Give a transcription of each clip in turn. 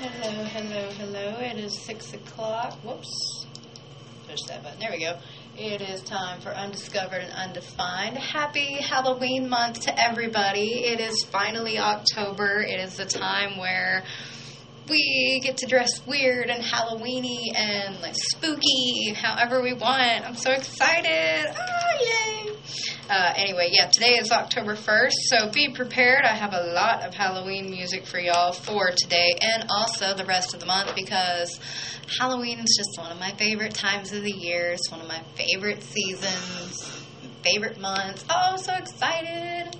Hello, hello, hello. It is six o'clock. Whoops. Push that button. There we go. It is time for Undiscovered and Undefined. Happy Halloween month to everybody. It is finally October. It is the time where we get to dress weird and Halloweeny and like spooky, however we want. I'm so excited! Oh, yay! Uh, anyway, yeah, today is October 1st, so be prepared. I have a lot of Halloween music for y'all for today and also the rest of the month because Halloween is just one of my favorite times of the year. It's one of my favorite seasons, favorite months. Oh, so excited!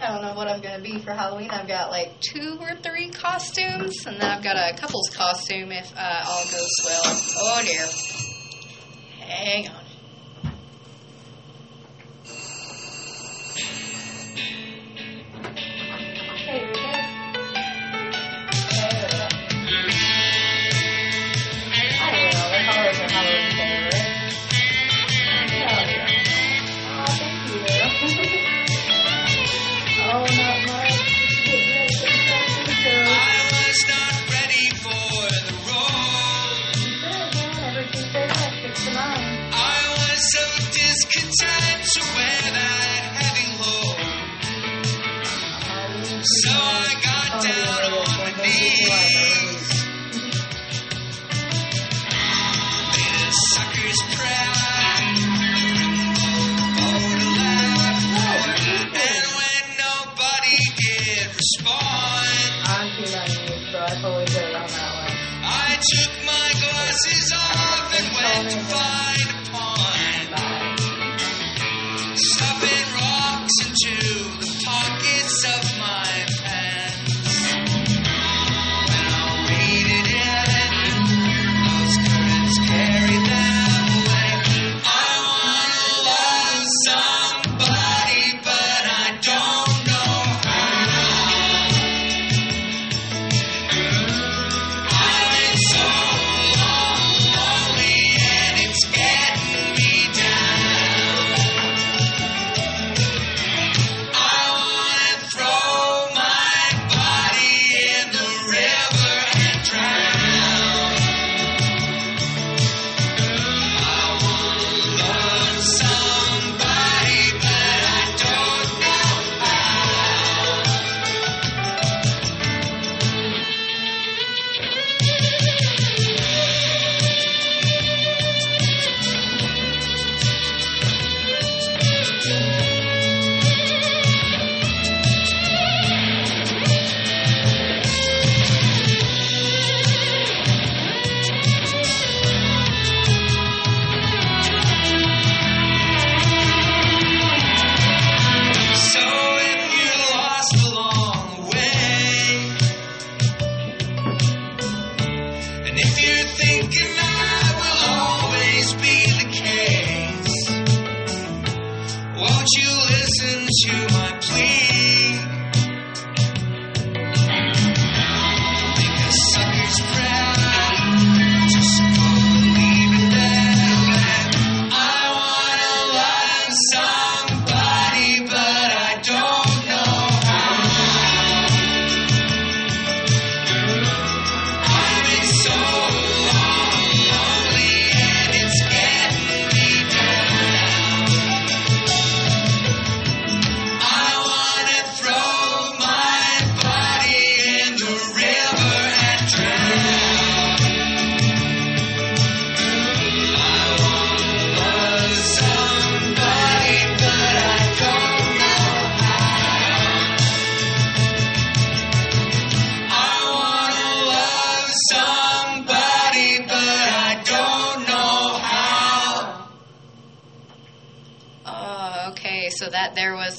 I don't know what I'm going to be for Halloween. I've got like two or three costumes, and then I've got a couple's costume if uh, all goes well. Oh dear. Hang on.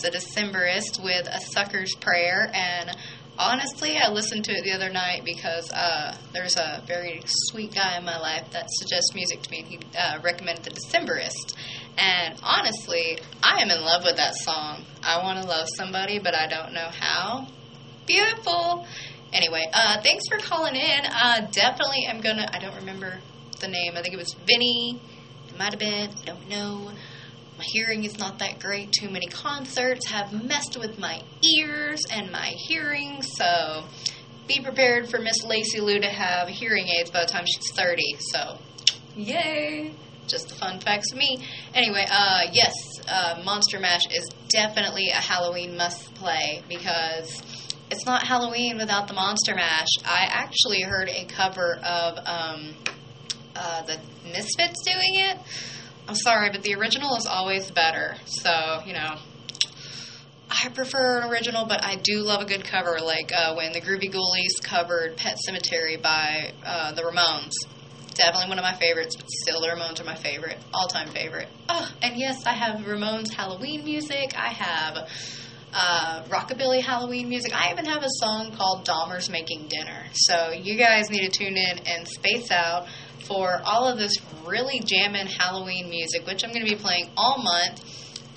The Decemberist with a sucker's prayer, and honestly, I listened to it the other night because uh, there's a very sweet guy in my life that suggests music to me, and he uh, recommended the Decemberist. And honestly, I am in love with that song. I want to love somebody, but I don't know how. Beautiful. Anyway, uh, thanks for calling in. Uh, definitely, am gonna. I don't remember the name. I think it was Vinny. It might have been. I don't know. My hearing is not that great. Too many concerts have messed with my ears and my hearing, so be prepared for Miss Lacey Lou to have hearing aids by the time she's 30. So, yay! Just the fun facts of me. Anyway, uh, yes, uh, Monster Mash is definitely a Halloween must play because it's not Halloween without the Monster Mash. I actually heard a cover of um, uh, the Misfits doing it. I'm sorry, but the original is always better. So, you know, I prefer an original, but I do love a good cover, like uh, when the Groovy Ghoulies covered Pet Sematary by uh, the Ramones. Definitely one of my favorites, but still the Ramones are my favorite, all time favorite. Oh, and yes, I have Ramones Halloween music. I have uh, rockabilly Halloween music. I even have a song called Dahmer's Making Dinner. So you guys need to tune in and space out for all of this really jamming Halloween music, which I'm going to be playing all month.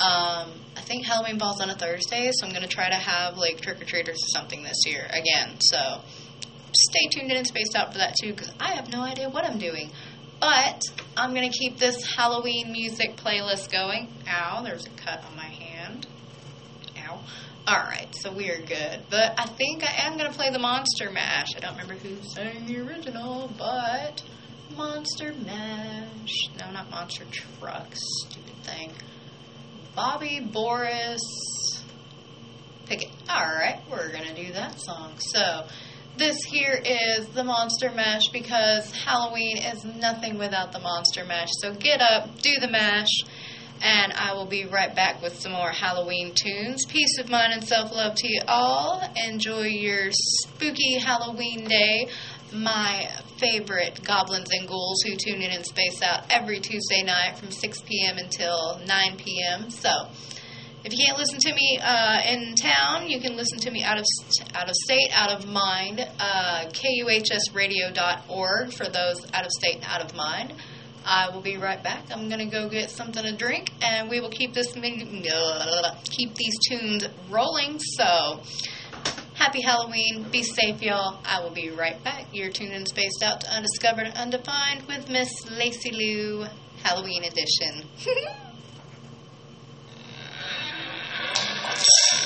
Um, I think Halloween falls on a Thursday, so I'm going to try to have like trick or treaters or something this year again. So stay tuned in and spaced out for that too, because I have no idea what I'm doing. But I'm going to keep this Halloween music playlist going. Ow, there's a cut on my hand. Ow. Alright, so we are good. But I think I am going to play the Monster Mash. I don't remember who sang the original, but Monster Mash. No, not Monster Truck. Stupid thing. Bobby Boris Pickett. Alright, we're going to do that song. So, this here is the Monster Mash because Halloween is nothing without the Monster Mash. So get up, do the mash, and I will be right back with some more Halloween tunes. Peace of mind and self love to you all. Enjoy your spooky Halloween day. My favorite goblins and ghouls who tune in and space out every Tuesday night from 6 p.m. until 9 p.m. So, if you can't listen to me uh, in town, you can listen to me out of out of state, out of mind. Uh, KUHSradio.org for those out of state and out of mind. I will be right back. I'm gonna go get something to drink, and we will keep this keep these tunes rolling. So, happy Halloween! Be safe, y'all. I will be right back. You're tuned in, spaced out to Undiscovered and Undefined with Miss Lacey Lou, Halloween edition.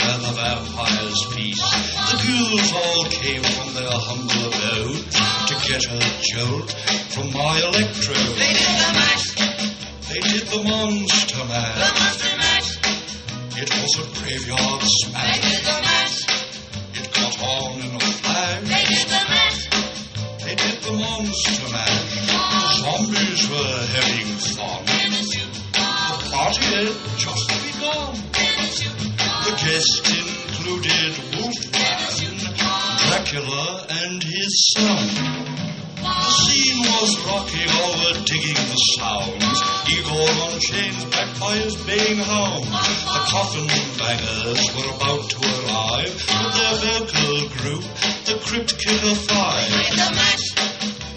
where the vampires feast. The ghouls all came from their humble abode to get a jolt from my electrode. They did the match. They did the monster mash. It was a graveyard smash. They did the match. It caught on in a flash. They did the match. They did the monster mash. The zombies were having fun. The party had just begun. The guests included Wolfman, Dracula, and his son. The scene was rocking, were digging the sounds. Igor on chains, backed by his baying hound. The coffin bangers were about to arrive with their vocal group, the Crypt-Kicker Five.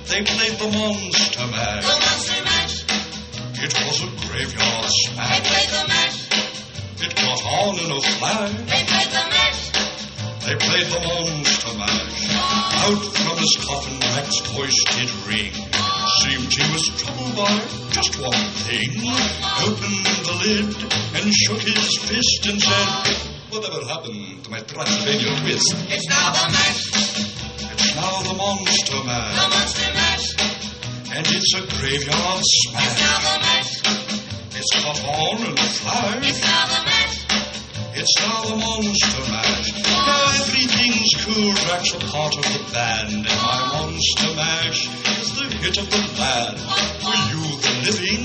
They played the Monster Mash. It was a graveyard smash. It caught on in a flash. They played the mash. They played the Monster Mash. Out from his coffin, Drac's voice did ring. Seemed he was troubled by just one thing. Opened the lid and shook his fist and said, Whatever happened to my Transylvania twist? It's now the mash, It's now the Monster mash. the monster mash. And it's a graveyard smash. It's now the mash, It's caught on in a flash. it's now the mash. It's now the Monster Mash. Now everything's cool. Drac's a part of the band. And my Monster Mash is the hit of the land. For you, the living,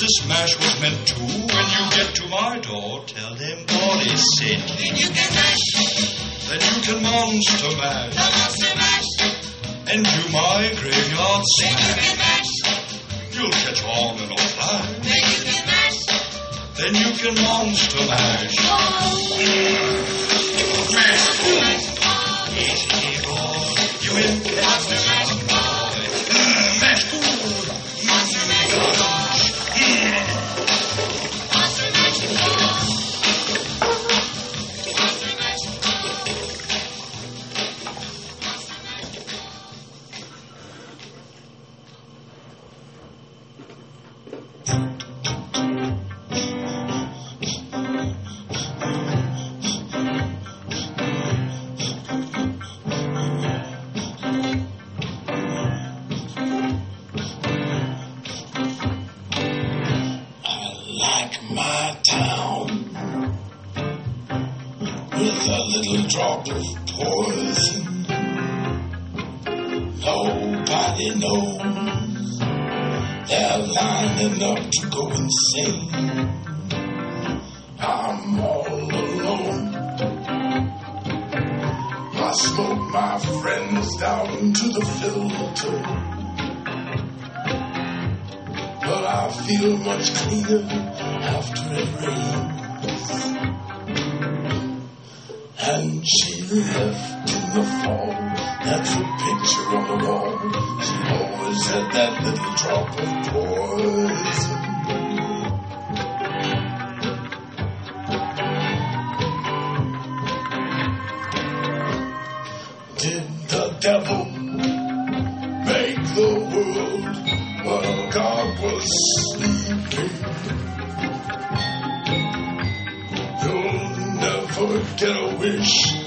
this mash was meant to, when you get to my door, tell them Boris said. Then you can mash Then you can monster mash the monster mash. and do my graveyard smash. Then you can mash. You'll catch on in a flash. Then you can mash. Then you can monster mash. Easy, boy. You in? Monster go insane. I'm all alone. I smoke my friends down to the filter. But I feel much cleaner after it rains. And she left in the fall. That's a picture on the wall. She always had that little drop of poison. Devil make the world while God was sleeping. You'll never get a wish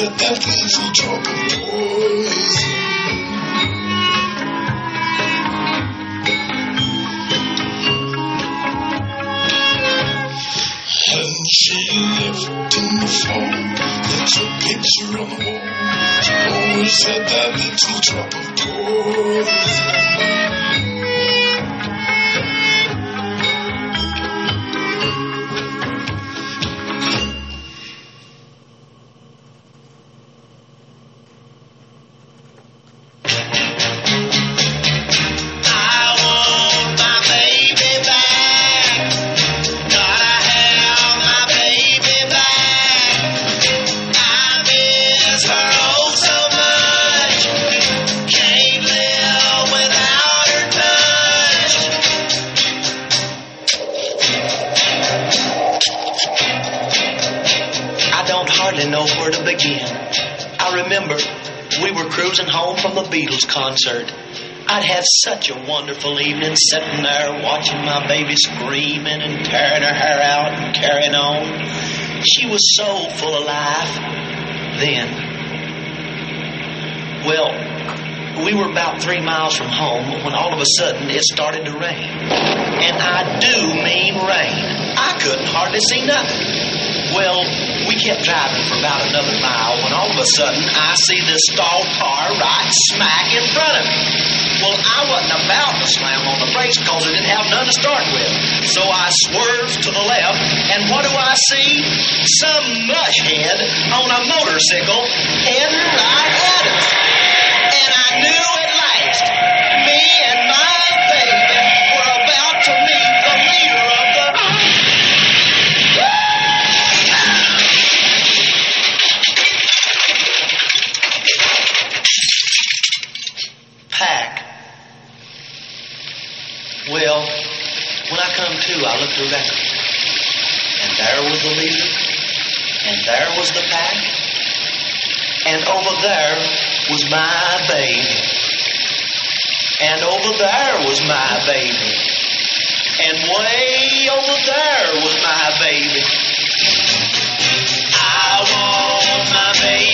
said that. And she left in the fall. That's a picture on the wall. She always had that little drop of poison. Such a wonderful evening sitting there watching my baby screaming and tearing her hair out and carrying on. She was so full of life then. Well, we were about three miles from home when all of a sudden it started to rain. And I do mean rain. I couldn't hardly see nothing. Well, we kept driving for about another mile when all of a sudden I see this stalled car right smack in front of me. Well, I wasn't about to slam on the brakes because I didn't have none to start with. So I swerved to the left, and what do I see? Some mushhead on a motorcycle heading right at us. And I knew at last me and my baby were about to meet the leader of to, I. And there was the leader. And there was the pack. And over there was my baby. And over there was my baby. And way over there was my baby. I want my baby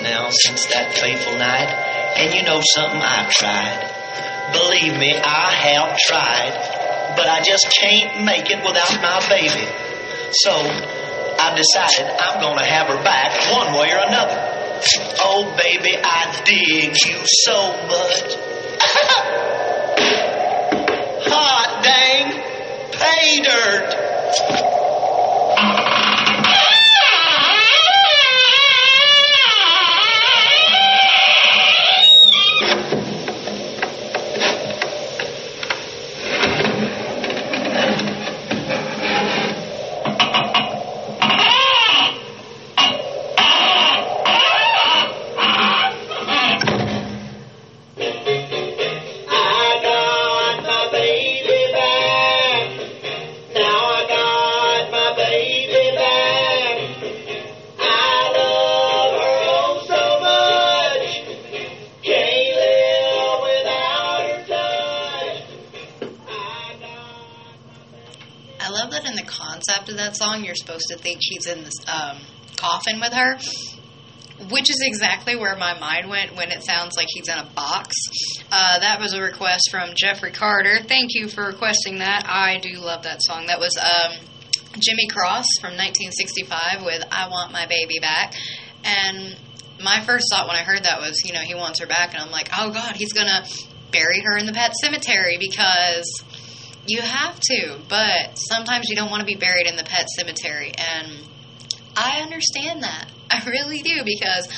now since that fateful night, and you know something, I've tried. Believe me, I have tried, but I just can't make it without my baby. So, I've decided I'm gonna have her back one way or another. Oh, baby, I dig you so much. Hot dang, pay dirt. You're supposed to think he's in this um, coffin with her, which is exactly where my mind went when it sounds like he's in a box. Uh, that was a request from Jeffrey Carter. Thank you for requesting that. I do love that song. That was um, Jimmy Cross from 1965 with I Want My Baby Back. And my first thought when I heard that was, you know, he wants her back. And I'm like, oh, God, he's going to bury her in the pet cemetery because you have to, but sometimes you don't want to be buried in the pet cemetery, and I understand that. I really do because,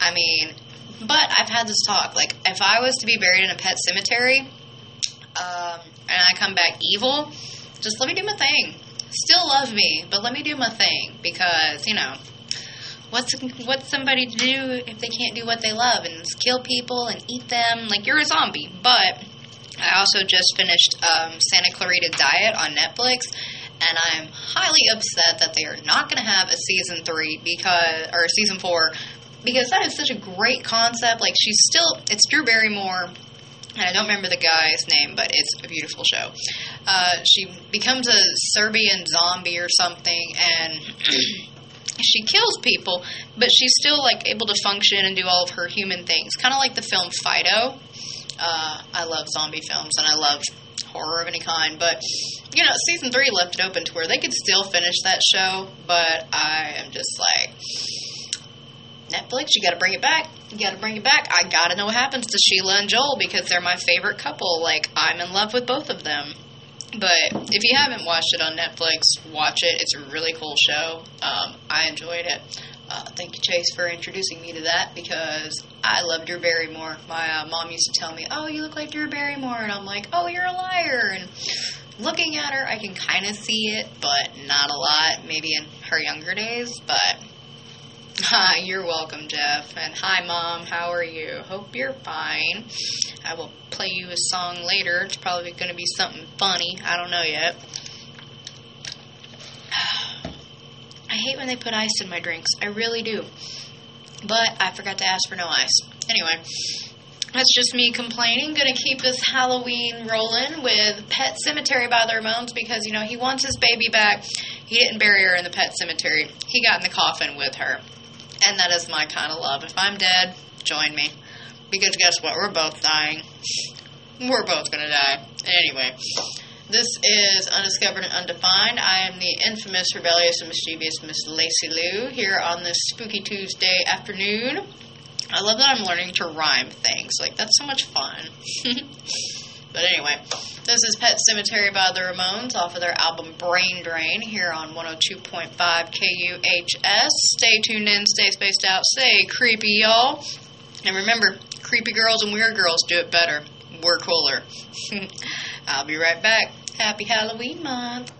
I mean, but I've had this talk. Like, if I was to be buried in a pet cemetery, um, and I come back evil, just let me do my thing. Still love me, but let me do my thing because you know. What's what's somebody to do if they can't do what they love and kill people and eat them? Like you're a zombie. But I also just finished um, Santa Clarita Diet on Netflix, and I'm highly upset that they are not going to have a season three because or season four because that is such a great concept. Like she's still it's Drew Barrymore. And I don't remember the guy's name, but it's a beautiful show. Uh, she becomes a Serbian zombie or something, and she kills people, but she's still like able to function and do all of her human things, kind of like the film Fido. Uh, I love zombie films and I love horror of any kind, but you know, season three left it open to where they could still finish that show, but I am just like. Netflix, you got to bring it back. You got to bring it back. I got to know what happens to Sheila and Joel because they're my favorite couple. Like I'm in love with both of them. But if you haven't watched it on Netflix, watch it. It's a really cool show. Um, I enjoyed it. Uh, thank you, Chase, for introducing me to that because I love Drew Barrymore. My uh, mom used to tell me, "Oh, you look like Drew Barrymore," and I'm like, "Oh, you're a liar." And looking at her, I can kind of see it, but not a lot. Maybe in her younger days, but Hi, you're welcome, Jeff. And hi, Mom. How are you? Hope you're fine. I will play you a song later. It's probably going to be something funny. I don't know yet. I hate when they put ice in my drinks. I really do. But I forgot to ask for no ice. Anyway, That's just me complaining. Gonna keep this Halloween rolling with Pet Sematary by the Ramones because, you know, he wants his baby back. He didn't bury her in the pet cemetery, he got in the coffin with her. And that is my kind of love. If I'm dead, join me. Because guess what? We're both dying. We're both gonna die. Anyway, this is Undiscovered and Undefined. I am the infamous, rebellious, and mischievous Miss Lacey Lou here on this spooky Tuesday afternoon. I love that I'm learning to rhyme things. Like, that's so much fun. but anyway, this is Pet Sematary by the Ramones off of their album Brain Drain here on 102.5 KUHS. Stay tuned in, stay spaced out, stay creepy, y'all. And remember, creepy girls and weird girls do it better. We're cooler. I'll be right back. Happy Halloween month.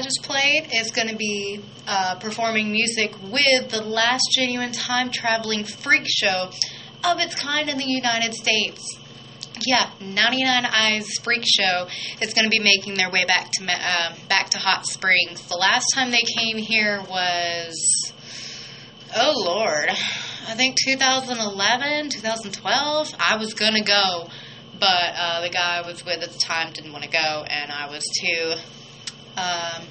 I just played is going to be uh, performing music with the last genuine time traveling freak show of its kind in the United States. Yeah, 99 Eyes Freak Show is going to be making their way back to uh, back to Hot Springs. The last time they came here was, oh Lord, I think 2011, 2012. I was going to go, but uh, the guy I was with at the time didn't want to go, and I was too um,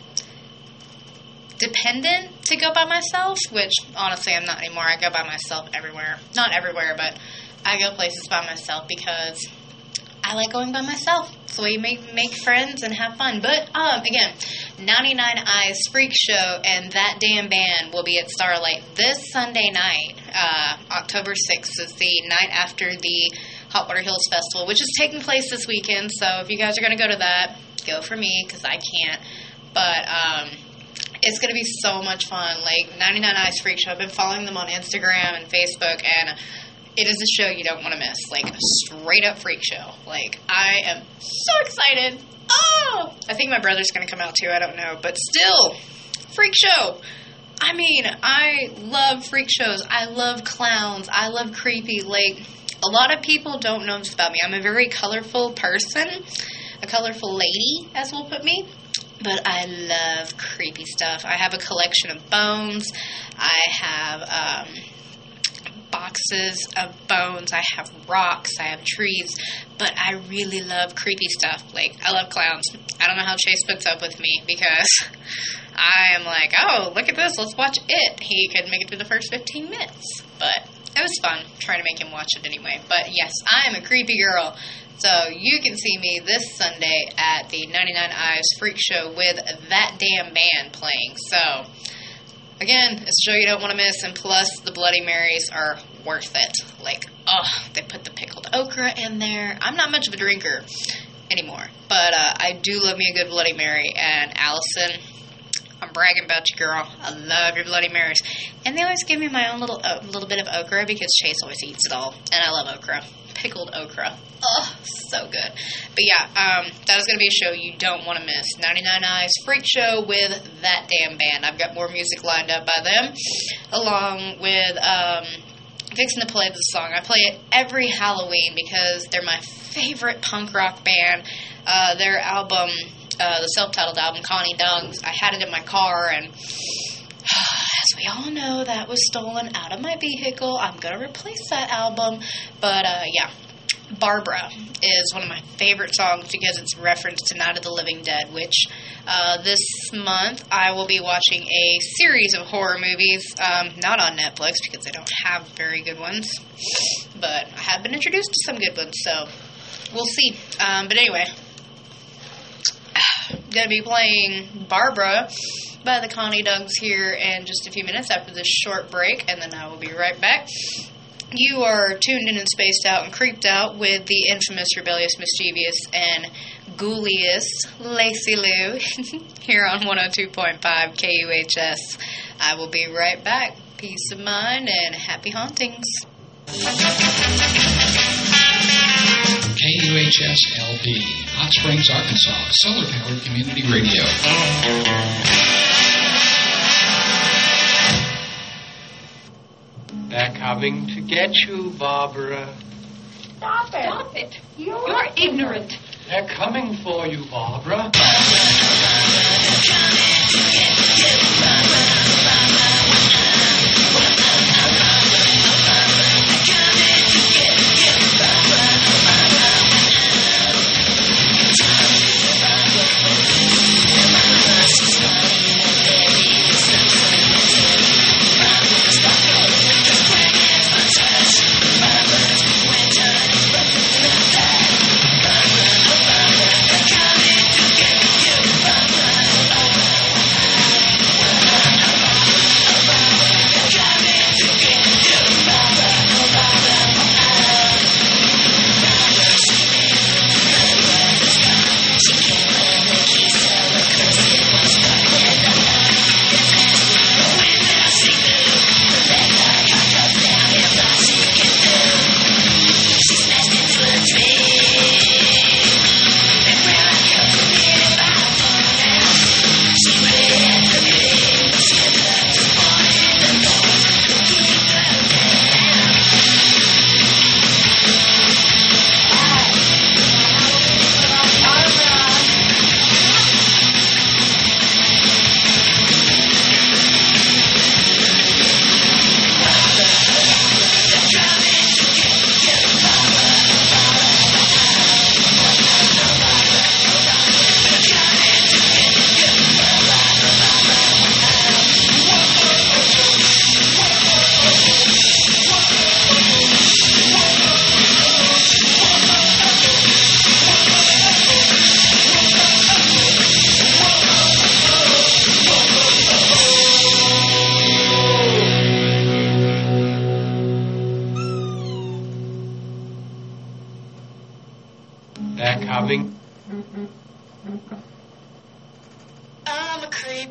dependent to go by myself. Which honestly, I'm not anymore. I go by myself everywhere. Not everywhere, but I go places by myself because I like going by myself. So we make make friends and have fun. But um, again, 99 Eyes Freak Show and that damn band will be at Starlight this Sunday night. Uh, October 6th is the night after the Hot Water Hills Festival, which is taking place this weekend. So if you guys are going to go to that, go for me because I can't. But um, it's going to be so much fun. Like 99 Eyes Freak Show. I've been following them on Instagram and Facebook, and it is a show you don't want to miss. Like straight up freak show. Like I am so excited. Oh, I think my brother's going to come out too. I don't know, but still, freak show. I mean, I love freak shows. I love clowns. I love creepy. Like a lot of people don't know this about me. I'm a very colorful person, colorful lady, as we'll put me. But I love creepy stuff. I have a collection of bones. I have um, boxes of bones. I have rocks. I have trees. But I really love creepy stuff. Like, I love clowns. I don't know how Chase puts up with me because I am like, oh, look at this. Let's watch it. He couldn't make it through the first 15 minutes. But it was fun trying to make him watch it anyway. But yes, I am a creepy girl. So you can see me this Sunday at the 99 Eyes Freak Show with that damn band playing. So again, it's a show you don't want to miss, and plus the Bloody Marys are worth it. Like, oh, they put the pickled okra in there. I'm not much of a drinker anymore, but uh, I do love me a good Bloody Mary. And Allison, I'm bragging about you, girl. I love your Bloody Marys, and they always give me my own little little bit of okra because Chase always eats it all, and I love okra. Pickled okra. Oh, so good. But yeah, um, that is going to be a show you don't want to miss. 99 Eyes Freak Show with that damn band. I've got more music lined up by them, along with um, fixing to play the song. I play it every Halloween because they're my favorite punk rock band. Uh, their album, uh, the self-titled album, Connie Dungs. I had it in my car and. As we all know, that was stolen out of my vehicle. I'm gonna replace that album, but uh, yeah, Barbara is one of my favorite songs because it's referenced to Night of the Living Dead, which uh, this month I will be watching a series of horror movies, um, not on Netflix because they don't have very good ones, but I have been introduced to some good ones, so we'll see. Um, but anyway, going to be playing Barbara by the Connie Dungs here in just a few minutes after this short break, and then I will be right back. You are tuned in and spaced out and creeped out with the infamous, rebellious, mischievous, and ghouliest Lacey Lou here on 102.5 KUHS. I will be right back. Peace of mind and happy hauntings. KUHS Hot Springs, Arkansas, solar powered community radio. They're coming to get you, Barbara. Stop it. Stop it. You're, You're ignorant. They're coming for you, Barbara.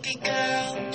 Creepy girl.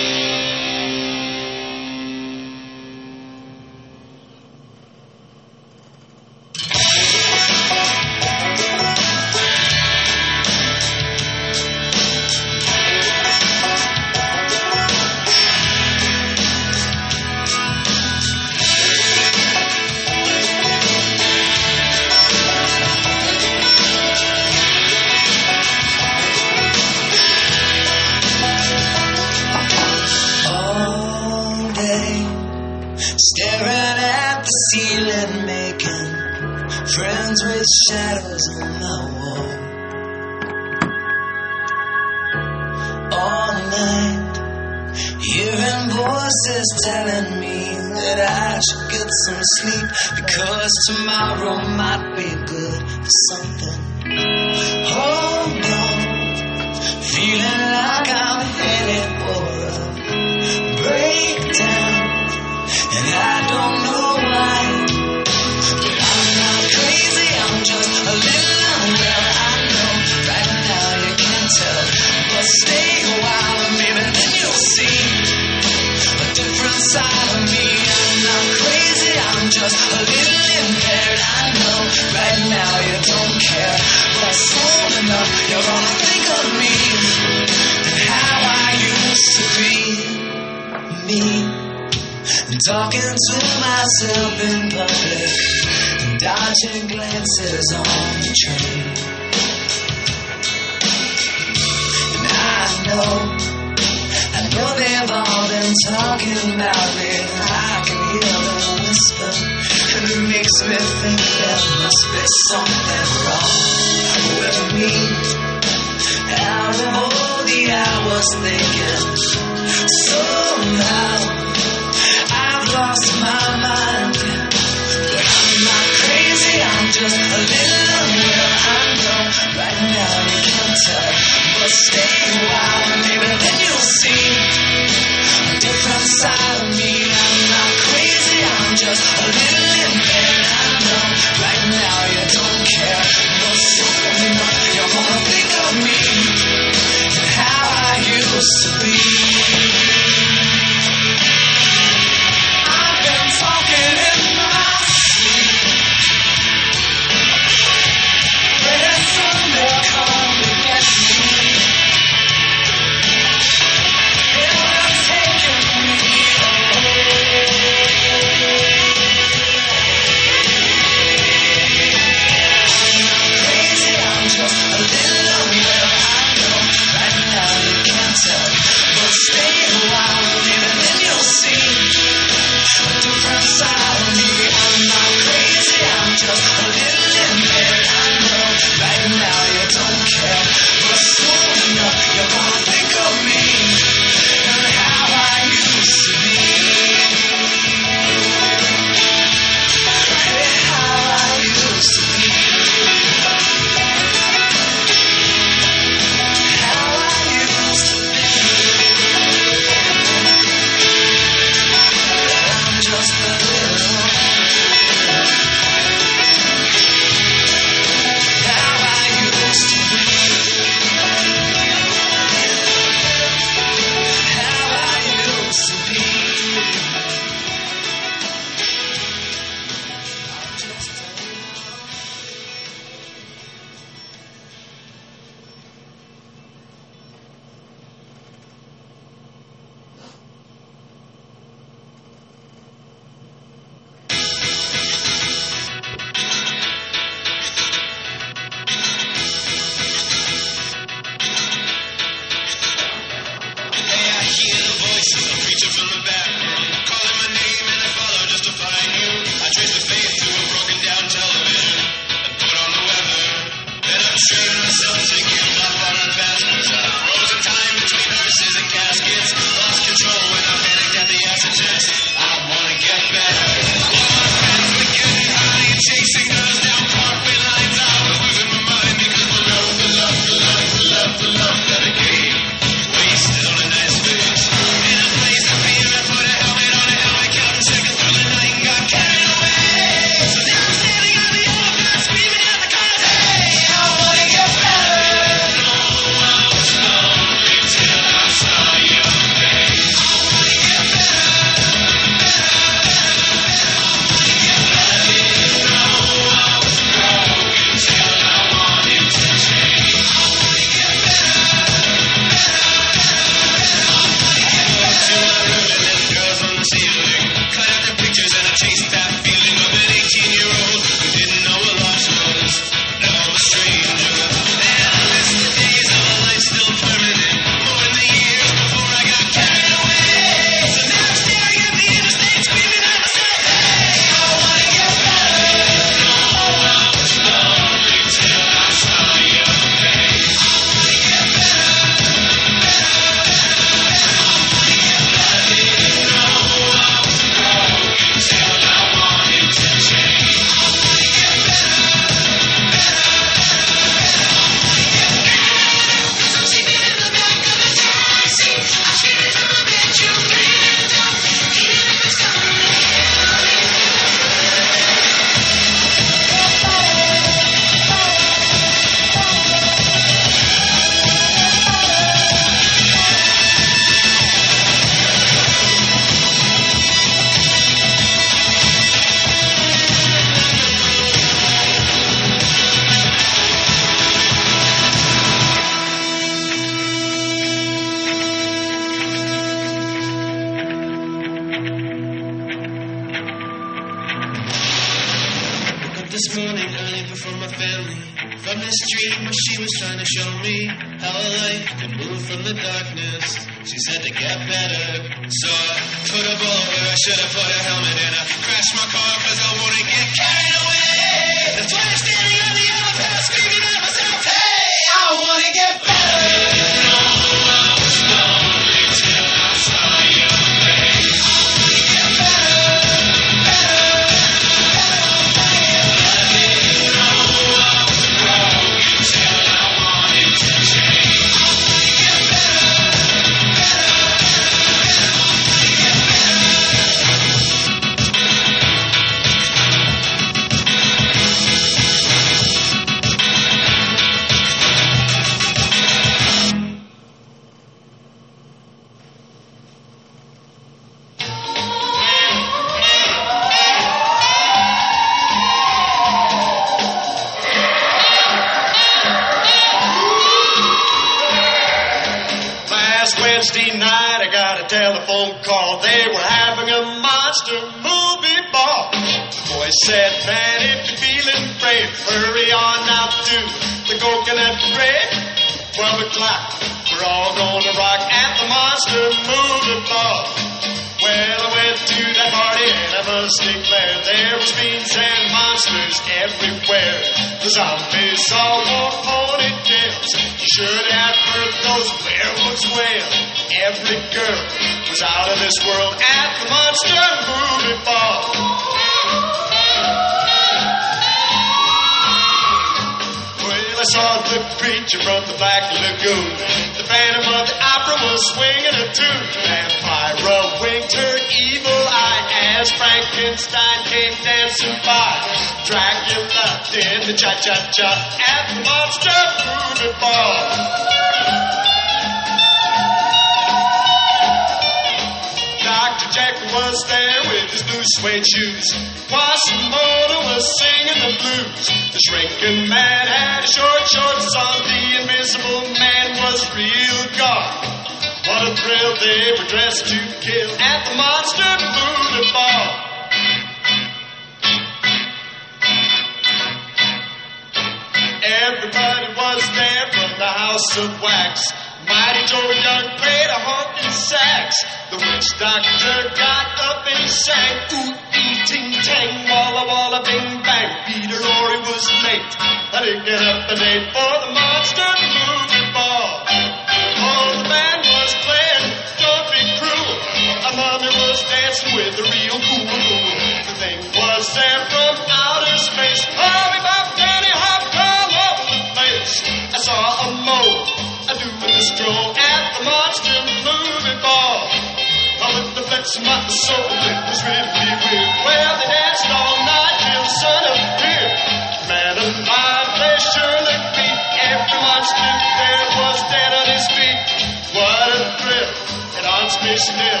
Haunts me still.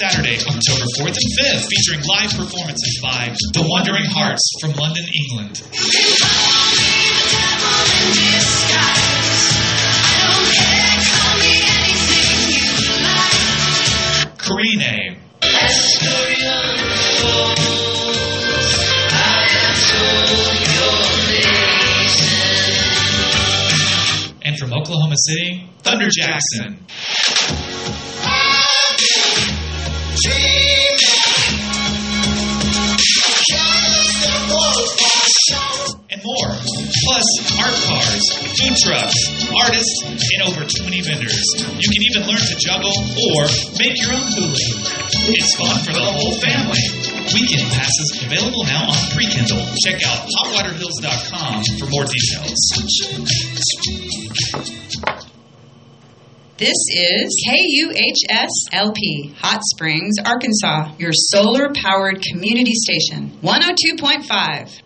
Saturday, October 4th and 5th, featuring live performances by The Wandering Hearts from London, England. Karine. And from Oklahoma City, Thunder Jackson. Vendors. You can even learn to juggle or make your own hula hoop. It's fun for the whole family. Weekend passes available now on Prekindle. Check out hotwaterhills.com for more details. This is KUHS LP, Hot Springs, Arkansas, your solar powered community station, 102.5.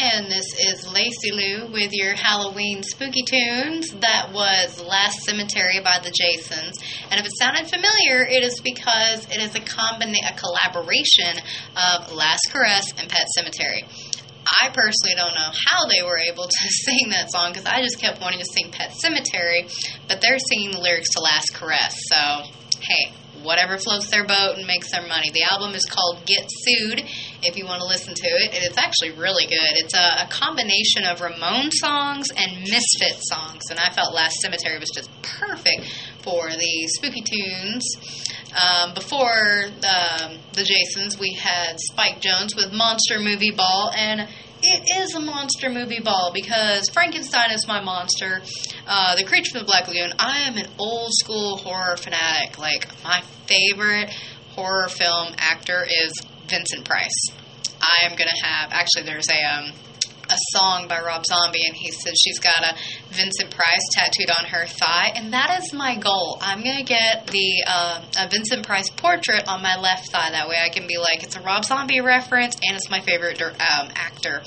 And this is Lacey Lou with your Halloween spooky tunes. That was Last Cemetery by the Jasons. And if it sounded familiar, it is because it is a combina- a collaboration of Last Caress and Pet Sematary. I personally don't know how they were able to sing that song because I just kept wanting to sing Pet Sematary, but they're singing the lyrics to Last Caress. So, hey, whatever floats their boat and makes their money. The album is called Get Sued if you want to listen to it. It's actually really good. It's a, a combination of Ramones songs and Misfit songs. And I felt Last Cemetery was just perfect for the spooky tunes. Um, before um, the Jasons, we had Spike Jones with Monster Movie Ball. And it is a monster movie ball because Frankenstein is my monster. Uh, the Creature from the Black Lagoon. I am an old school horror fanatic. Like my favorite horror film actor is Vincent Price. I am gonna have actually there's a um, a song by Rob Zombie and he said she's got a Vincent Price tattooed on her thigh and that is my goal. I'm gonna get the uh, a Vincent Price portrait on my left thigh. That way I can be like it's a Rob Zombie reference and it's my favorite um, actor.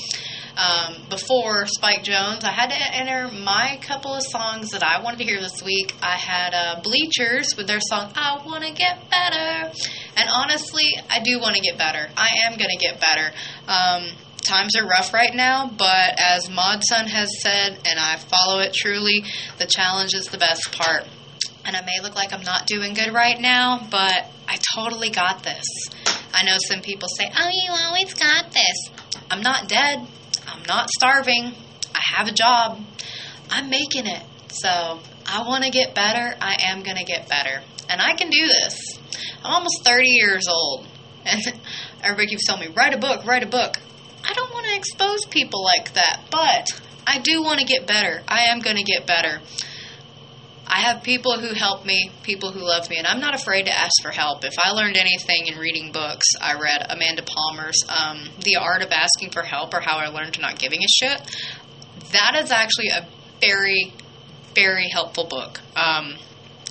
Um, before Spike Jones, I had to enter my couple of songs that I wanted to hear this week. I had uh, Bleachers with their song "I Want to Get Better," and honestly, I do want to get better. I am going to get better. Um, times are rough right now, but as Mod Sun has said, and I follow it truly, the challenge is the best part. And I may look like I'm not doing good right now, but I totally got this. I know some people say, Oh, you always got this. I'm not dead. I'm not starving. I have a job. I'm making it. So I want to get better. I am going to get better. And I can do this. I'm almost 30 years old. And everybody keeps telling me, write a book, write a book. I don't want to expose people like that, but I do want to get better. I am going to get better. I have people who help me, people who love me, and I'm not afraid to ask for help. If I learned anything in reading books, I read Amanda Palmer's um, The Art of Asking for Help or How I Learned to Not Giving a Shit. That is actually a very, very helpful book. Um,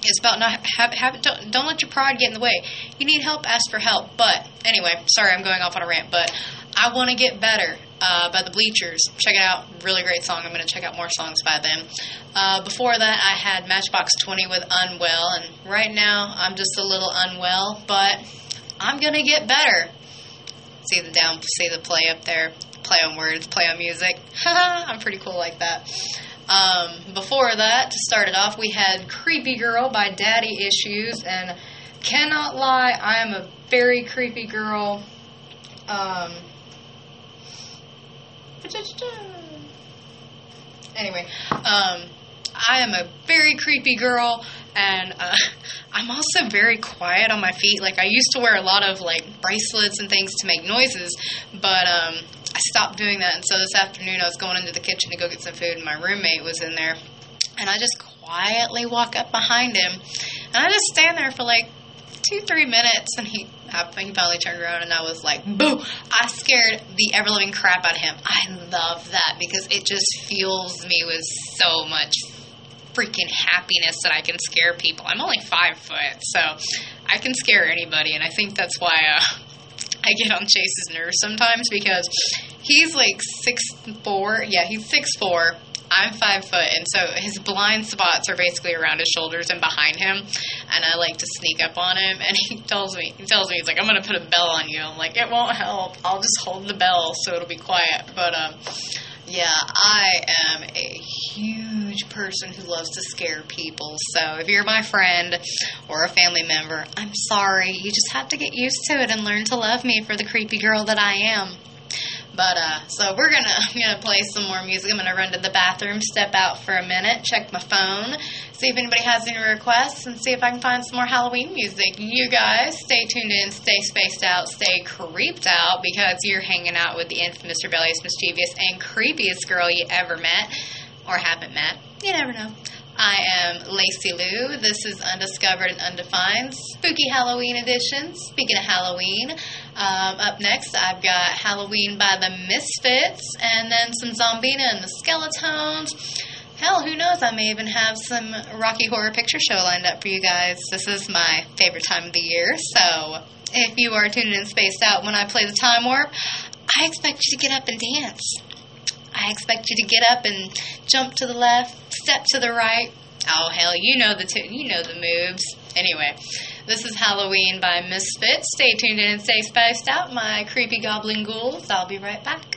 it's about not have, have don't, don't let your pride get in the way. You need help, ask for help. But anyway, sorry, I'm going off on a rant. But I want to get better uh, by the Bleachers. Check it out, really great song. I'm going to check out more songs by them. Uh, before that, I had Matchbox 20 with Unwell, and right now I'm just a little unwell, but I'm going to get better. See the down, see the play up there, play on words, play on music. I'm pretty cool like that. Um, before that, to start it off, we had Creepy Girl by Daddy Issues, and cannot lie, I am a very creepy girl. Um, anyway, um, I am a very creepy girl, and uh, I'm also very quiet on my feet. Like I used to wear a lot of like bracelets and things to make noises, but um, I stopped doing that. And so this afternoon, I was going into the kitchen to go get some food, and my roommate was in there, and I just quietly walk up behind him, and I just stand there for like two, three minutes, and he, He finally turned around, and I was like, "Boo!" I scared the ever living crap out of him. I love that because it just fuels me with so much freaking happiness that I can scare people. I'm only five foot, so I can scare anybody, and I think that's why uh, I get on Chase's nerves sometimes because he's like six four. Yeah, he's six four. I'm five foot, and so his blind spots are basically around his shoulders and behind him. And I like to sneak up on him, and he tells me, he tells me, he's like, "I'm gonna put a bell on you." I'm like, "It won't help. I'll just hold the bell so it'll be quiet." But um, yeah, I am a huge person who loves to scare people. So if you're my friend or a family member, I'm sorry. You just have to get used to it and learn to love me for the creepy girl that I am. But uh, so we're gonna I'm gonna play some more music. I'm gonna run to the bathroom, step out for a minute, check my phone, see if anybody has any requests, and see if I can find some more Halloween music. You guys stay tuned in, stay spaced out, stay creeped out because you're hanging out with the infamous, rebellious, mischievous, and creepiest girl you ever met or haven't met. You never know. I am Lacey Lou. This is Undiscovered and Undefined, spooky Halloween edition. Speaking of Halloween, um, up next I've got Halloween by the Misfits, and then some Zombina and the Skeletones. Hell, who knows? I may even have some Rocky Horror Picture Show lined up for you guys. This is my favorite time of the year, so if you are tuned in spaced out when I play the Time Warp, I expect you to get up and dance. I expect you to get up and jump to the left, step to the right. Oh hell, you know the t- you know the moves. Anyway, this is Halloween by Misfits. Stay tuned in and stay spaced out, my creepy goblin ghouls. I'll be right back.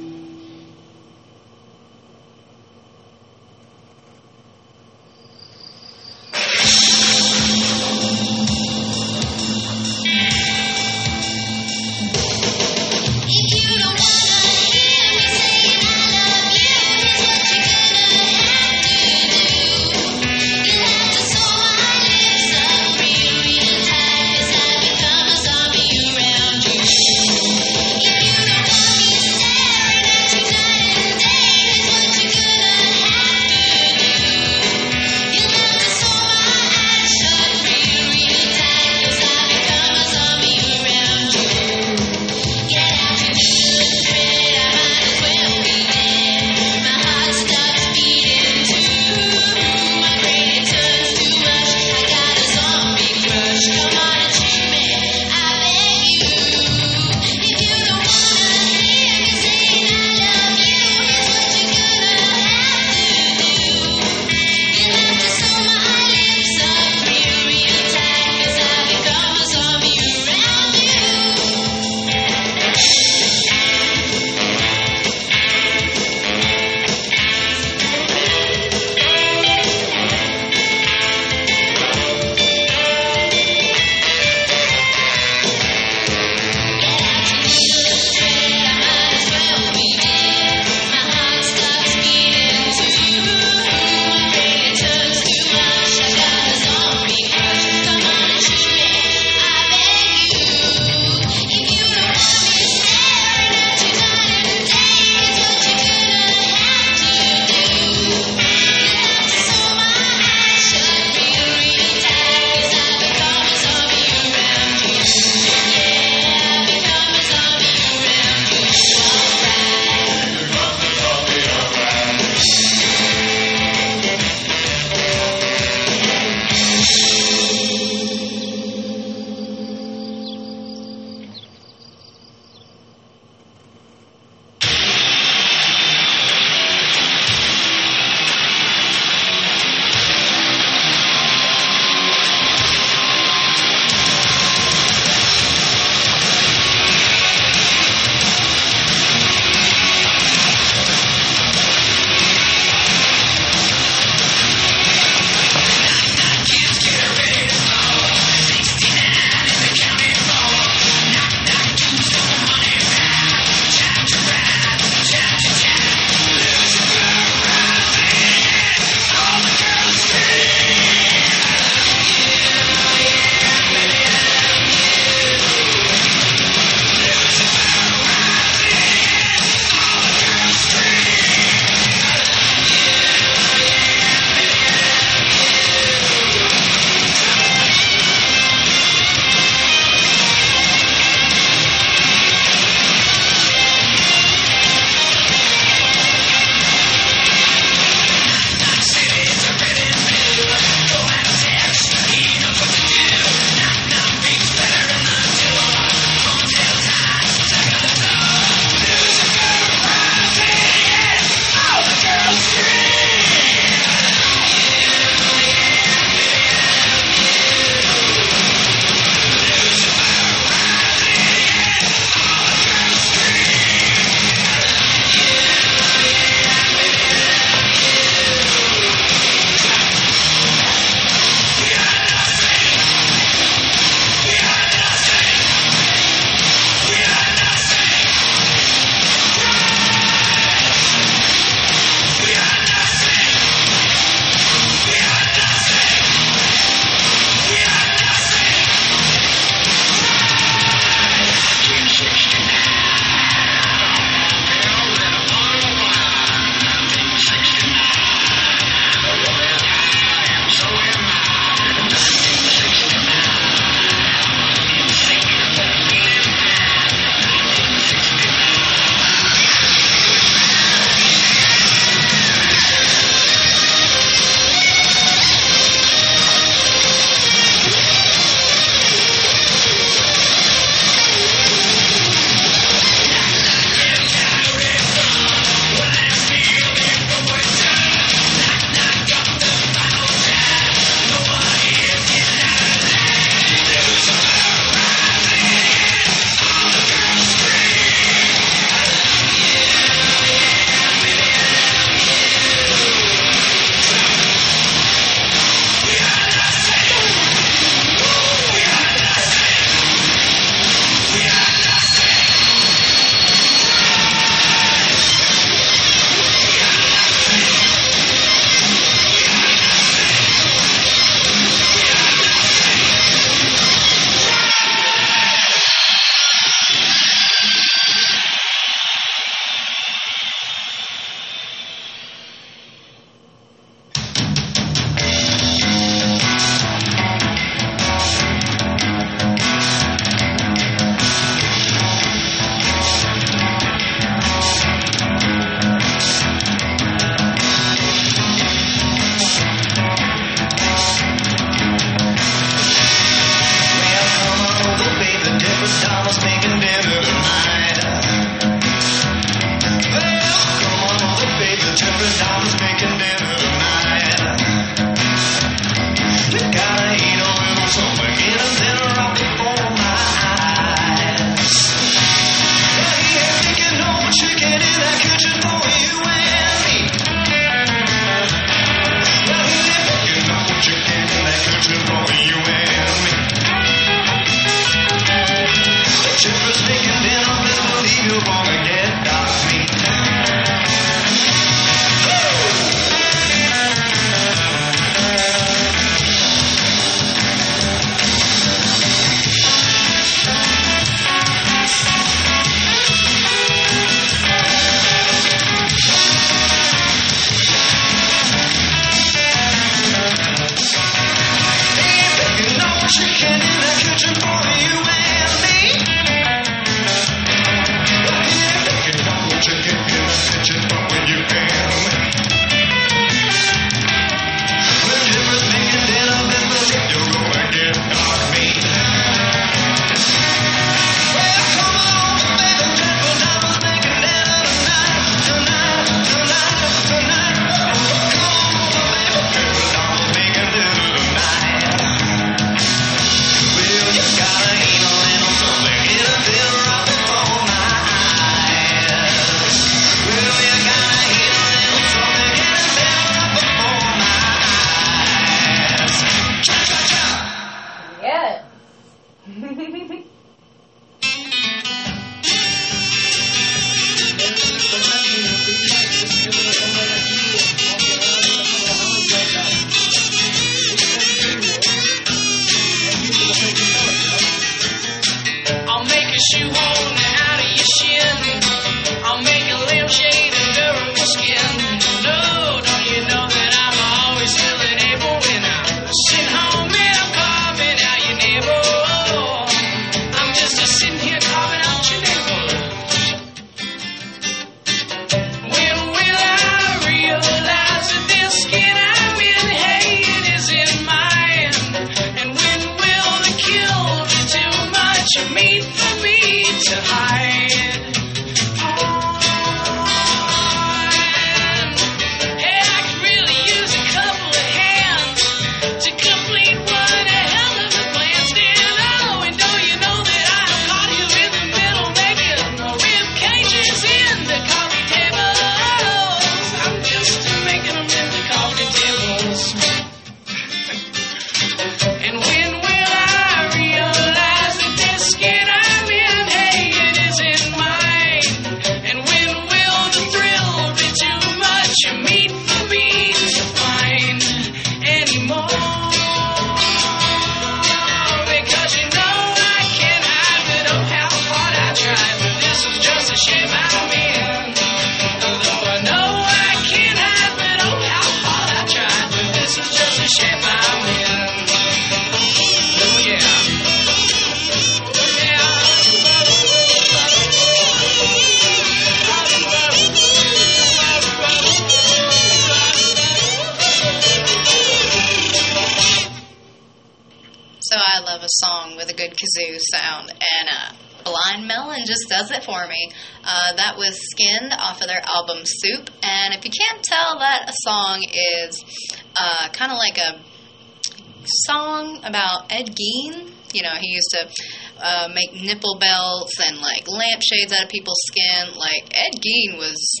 Out of people's skin. Like Ed Gein was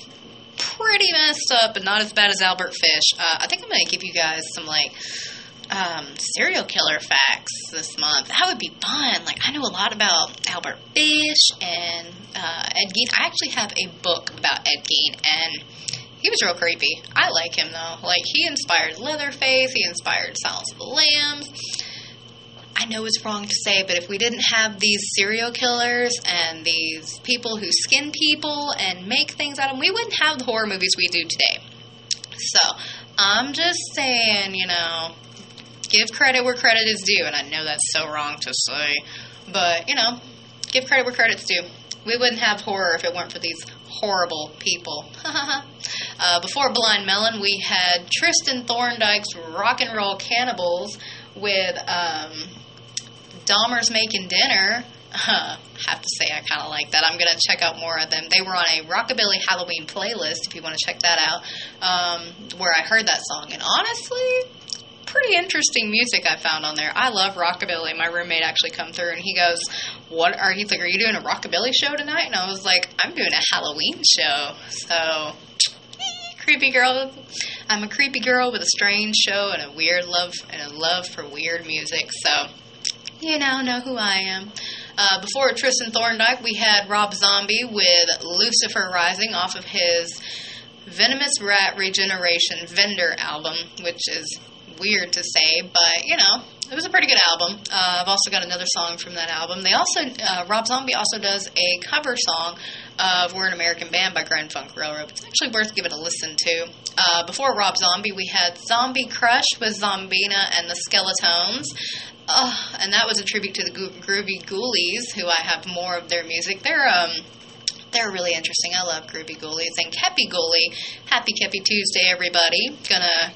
pretty messed up, but not as bad as Albert Fish. Uh, I think I'm gonna give you guys some like um, serial killer facts this month. That would be fun. Like I know a lot about Albert Fish and uh, Ed Gein. I actually have a book about Ed Gein, and he was real creepy. I like him though. Like he inspired Leatherface. He inspired Silence of the Lambs. I know it's wrong to say, but if we didn't have these serial killers and these people who skin people and make things out of them, we wouldn't have the horror movies we do today. So I'm just saying, you know, give credit where credit is due, and I know that's so wrong to say, but you know, give credit where credit's due. We wouldn't have horror if it weren't for these horrible people. uh, before Blind Melon, we had Tristan Thorndyke's Rock and Roll Cannibals with um, Dahmer's Making Dinner. Uh, have to say, I kind of like that. I'm going to check out more of them. They were on a Rockabilly Halloween playlist, if you want to check that out, um, where I heard that song. And honestly, pretty interesting music I found on there. I love rockabilly. My roommate actually come through and he goes, "What are he's like? Are you doing a rockabilly show tonight?" And I was like, "I'm doing a Halloween show." So creepy girl. I'm a creepy girl with a strange show and a weird love and a love for weird music. So you now know who I am. Uh, before Tristan Thorndyke, we had Rob Zombie with Lucifer Rising off of his Venomous Rat Regeneration Vendor album, which is weird to say, but you know, it was a pretty good album. Uh, I've also got another song from that album. They also, uh, Rob Zombie also does a cover song of We're an American Band by Grand Funk Railroad. It's actually worth giving a listen to. Uh, before Rob Zombie, we had Zombie Crush with Zombina and the Skeletones. Uh, and that was a tribute to the Gro- Groovy Ghoulies, who I have more of their music. They're, um, they're really interesting. I love Groovy Ghoulies. And Kepi Ghoulie. Happy Kepi Tuesday, everybody. Gonna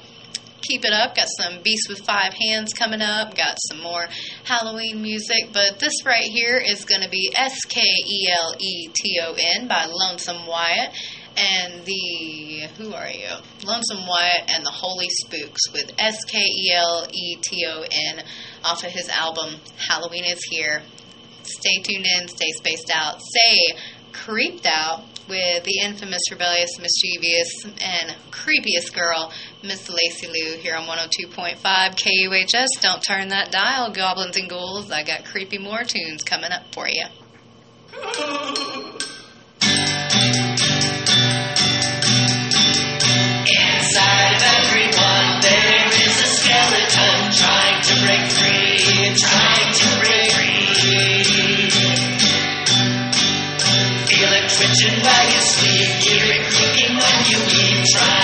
keep it up. Got some Beast with Five Hands coming up. Got some more Halloween music. But this right here is going to be S K E L E T O N by Lonesome Wyatt. And the, who are you? Lonesome Wyatt and the Holy Spooks with S K E L E T O N off of his album Halloween is Here. Stay tuned in, stay spaced out, stay creeped out, with the infamous, rebellious, mischievous, and creepiest girl, Miss Lacey Lou, here on 102.5 KUHS. Don't turn that dial, goblins and ghouls. I got creepy more tunes coming up for you. Inside of everyone, there is a skeleton trying to break free, trying to break try.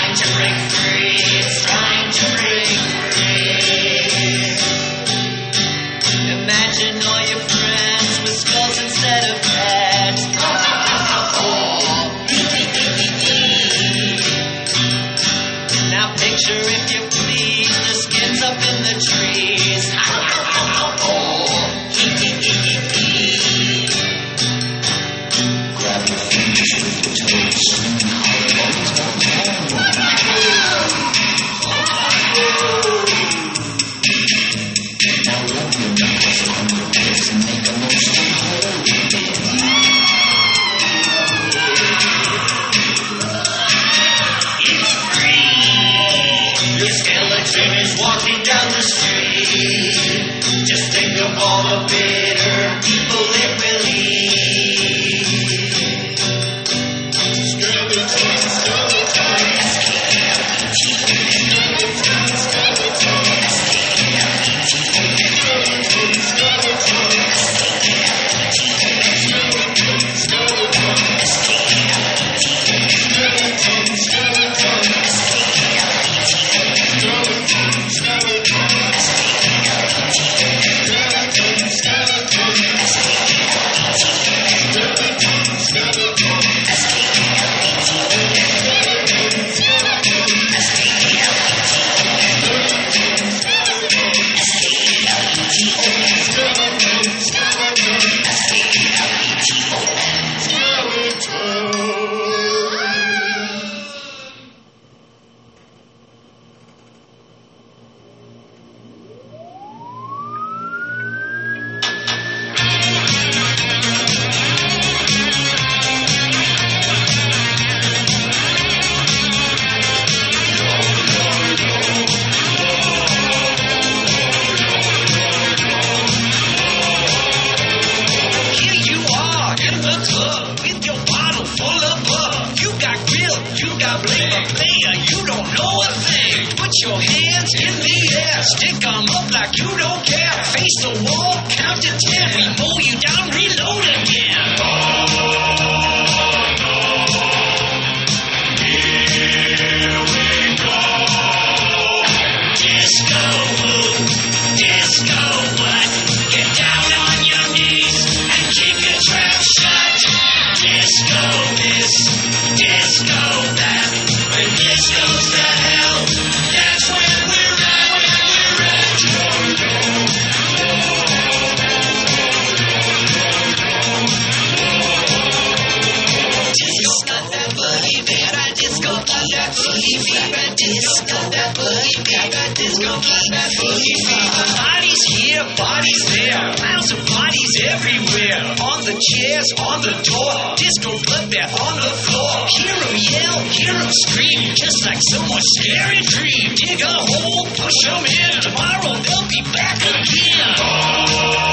on the door. Disco bloodbath on the floor. Hero yell, hero scream, just like someone's scary dream. Dig a hole, push them in. Tomorrow they'll be back again. Oh.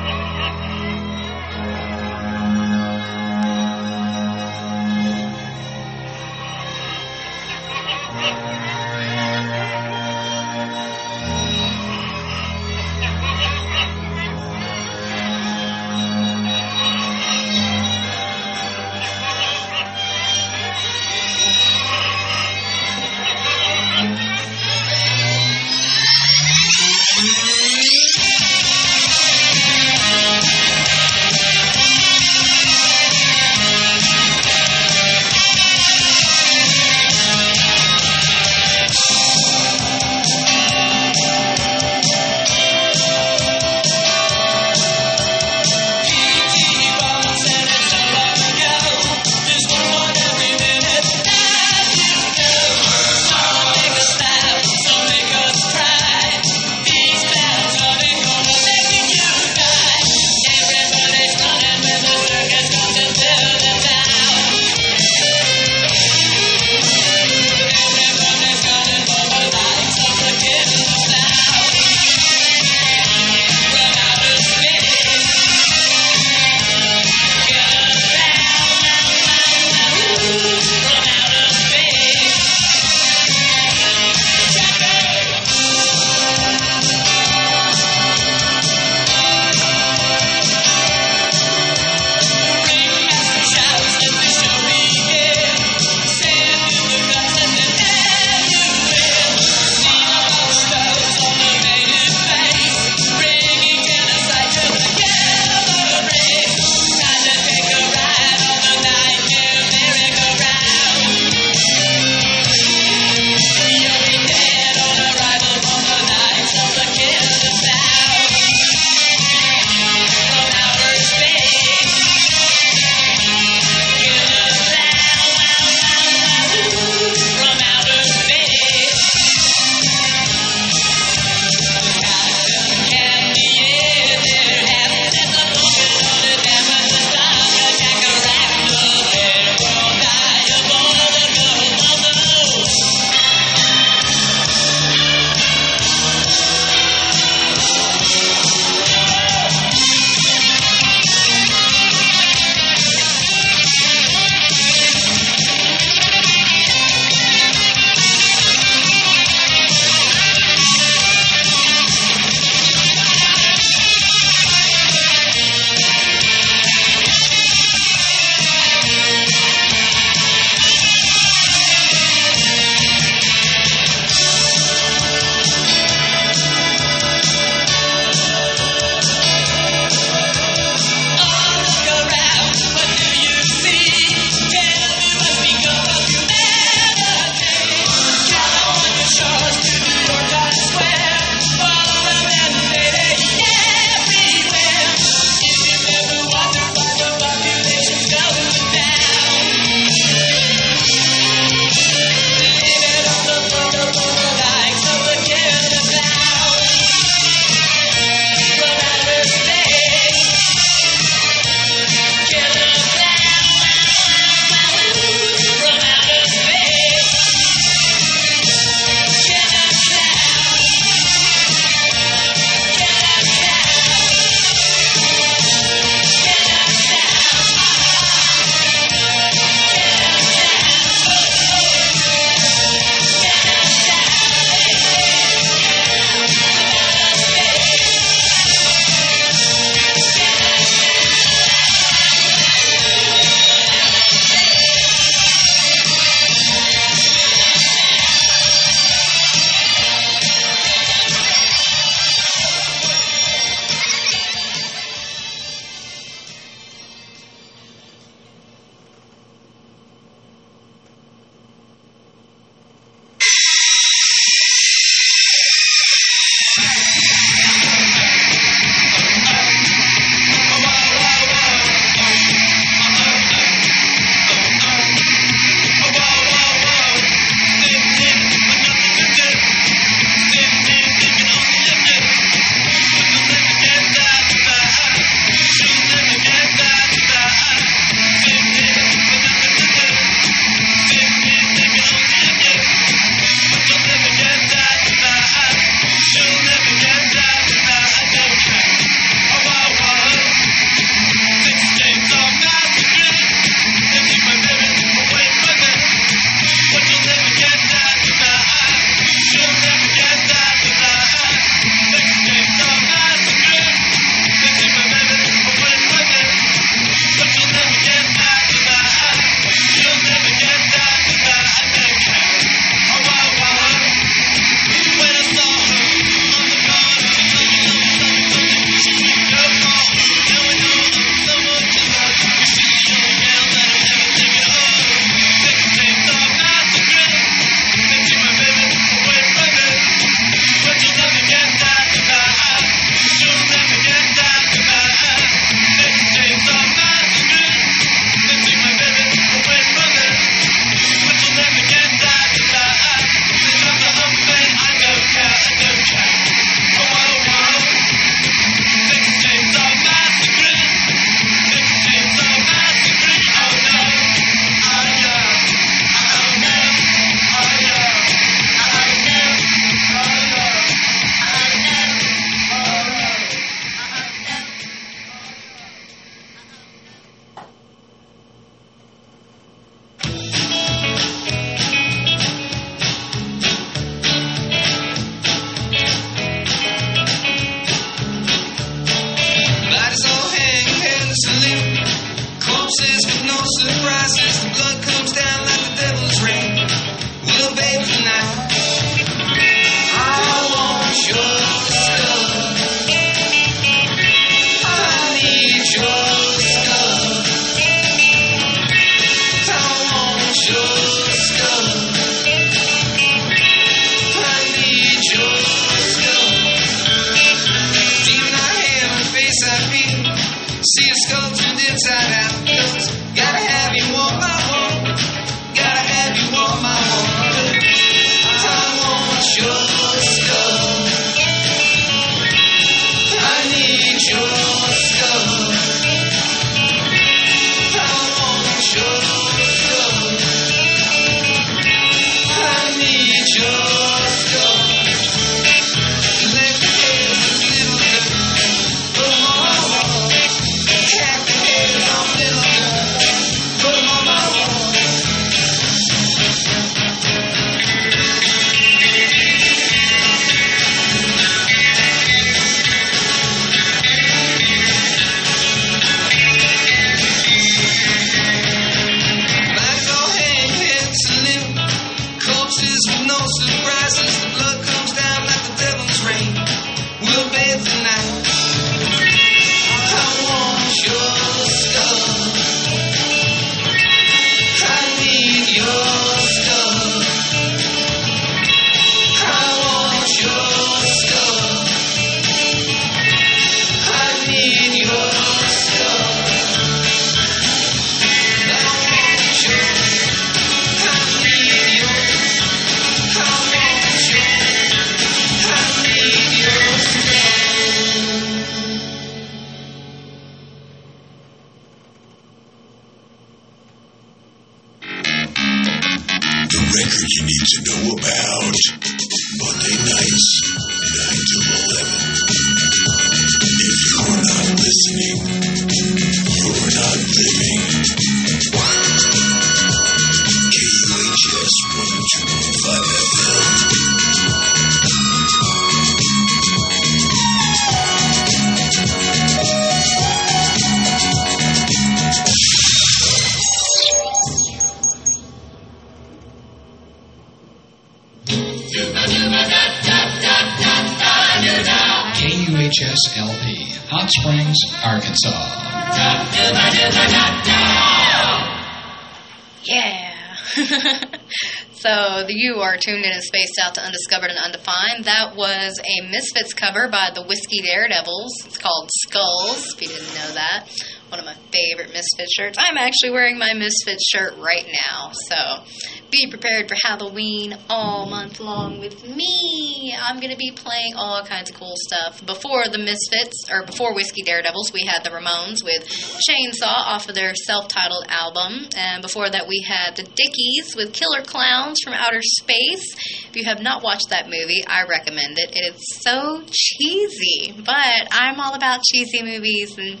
So the you are tuned in and spaced out to Undiscovered and Undefined. That was a Misfits cover by the Whiskey Daredevils. It's called Skulls, if you didn't know that. One of my favorite Misfits shirts. I'm actually wearing my Misfits shirt right now. So be prepared for Halloween all month long with me. I'm going to be playing all kinds of cool stuff. Before the Misfits, or before Whiskey Daredevils, we had the Ramones with Chainsaw off of their self titled album. And before that, we had the Dickies with Killer Clowns from Outer Space. If you have not watched that movie, I recommend it. It is so cheesy, but I'm all about cheesy movies and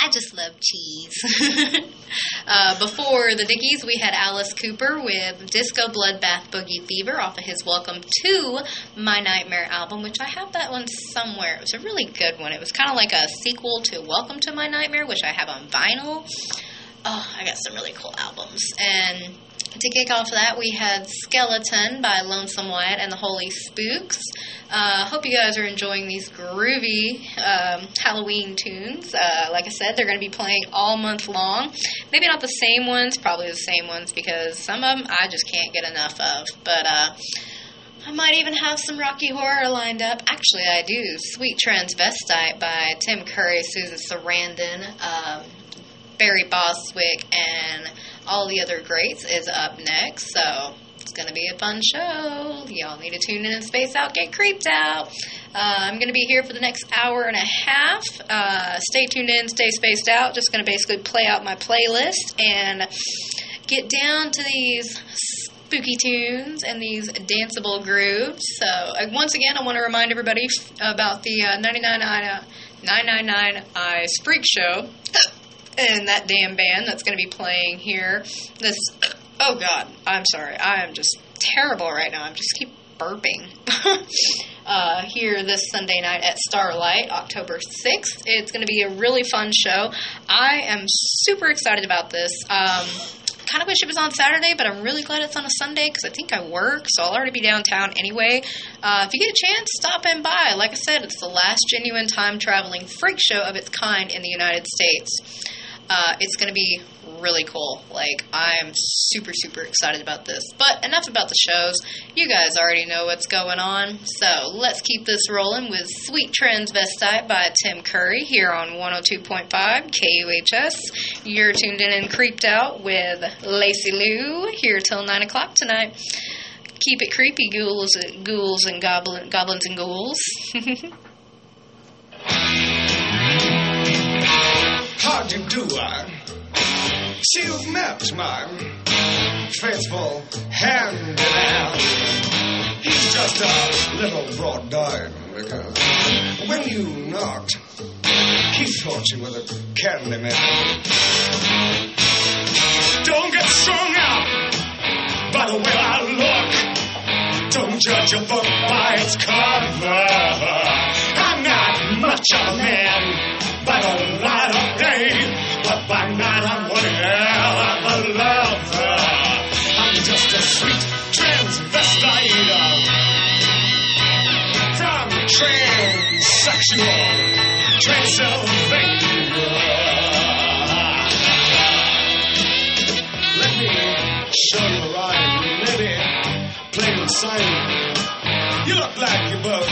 I just love cheese. uh, before the Dickies, we had Alice Cooper with Disco Bloodbath Boogie Fever off of his Welcome to My Nightmare album, which I have that one somewhere. It was a really good one. It was kind of like a sequel to Welcome to My Nightmare, which I have on vinyl. Oh, I got some really cool albums. And to kick off that, we had Skeleton by Lonesome Wyatt and the Holy Spooks. Uh, hope you guys are enjoying these groovy um, Halloween tunes. Uh, like I said, they're going to be playing all month long. Maybe not the same ones, probably the same ones because some of them I just can't get enough of. But uh, I might even have some Rocky Horror lined up. Actually, I do. Sweet Transvestite by Tim Curry, Susan Sarandon, um, Barry Bostwick, and all the other greats is up next. So it's going to be a fun show. Y'all need to tune in and space out, get creeped out. Uh, I'm going to be here for the next hour and a half. Uh, stay tuned in, stay spaced out. Just going to basically play out my playlist and get down to these spooky tunes and these danceable grooves. So, uh, once again, I want to remind everybody f- about the uh, 99 uh, 999 Eyes Freak Show and that damn band that's going to be playing here. This, oh God, I'm sorry. I am just terrible right now. I just keep burping. uh, here this Sunday night at Starlight, October 6th. It's going to be a really fun show. I am super excited about this. Um, kind of wish it was on Saturday, but I'm really glad it's on a Sunday because I think I work, so I'll already be downtown anyway. Uh, if you get a chance, stop in by. Like I said, it's the last genuine time traveling freak show of its kind in the United States. Uh, it's going to be really cool. Like, I'm super, super excited about this. But enough about the shows. You guys already know what's going on. So let's keep this rolling with Sweet Transvestite by Tim Curry here on 102.5 KUHS. You're tuned in and creeped out with Lacey Lou here till 9 o'clock tonight. Keep it creepy, ghouls, ghouls and goblin, goblins and ghouls. How do I? See, you've met my faithful handyman. He's just a little broad down because when you knocked, he thought you were the candy man. Don't get strung out by the way I look. Don't judge a book by its cover. I'm not much of a man by the light of day, but by night I'm one hell of a lover. I'm just a sweet transvestite from transsexual Transylvania. Let me show you around, maybe play the same. You look like you're both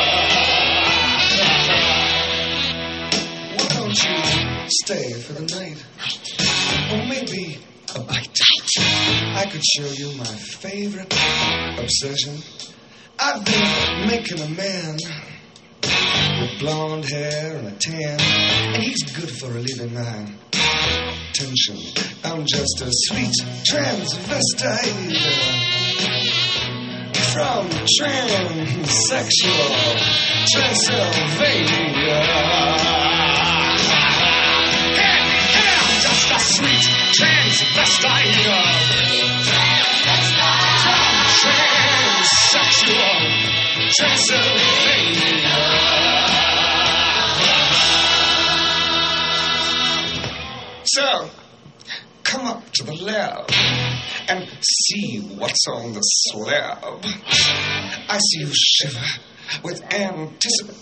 Stay for the night? Or maybe a bite. I could show you my favorite obsession. I've been making a man with blonde hair and a tan, and he's good for relieving my tension. I'm just a sweet transvestite from transsexual Transylvania. Sweet transvestite from transsexual Transylvania. So, come up to the lab and see what's on the slab. I see you shiver with anticipation.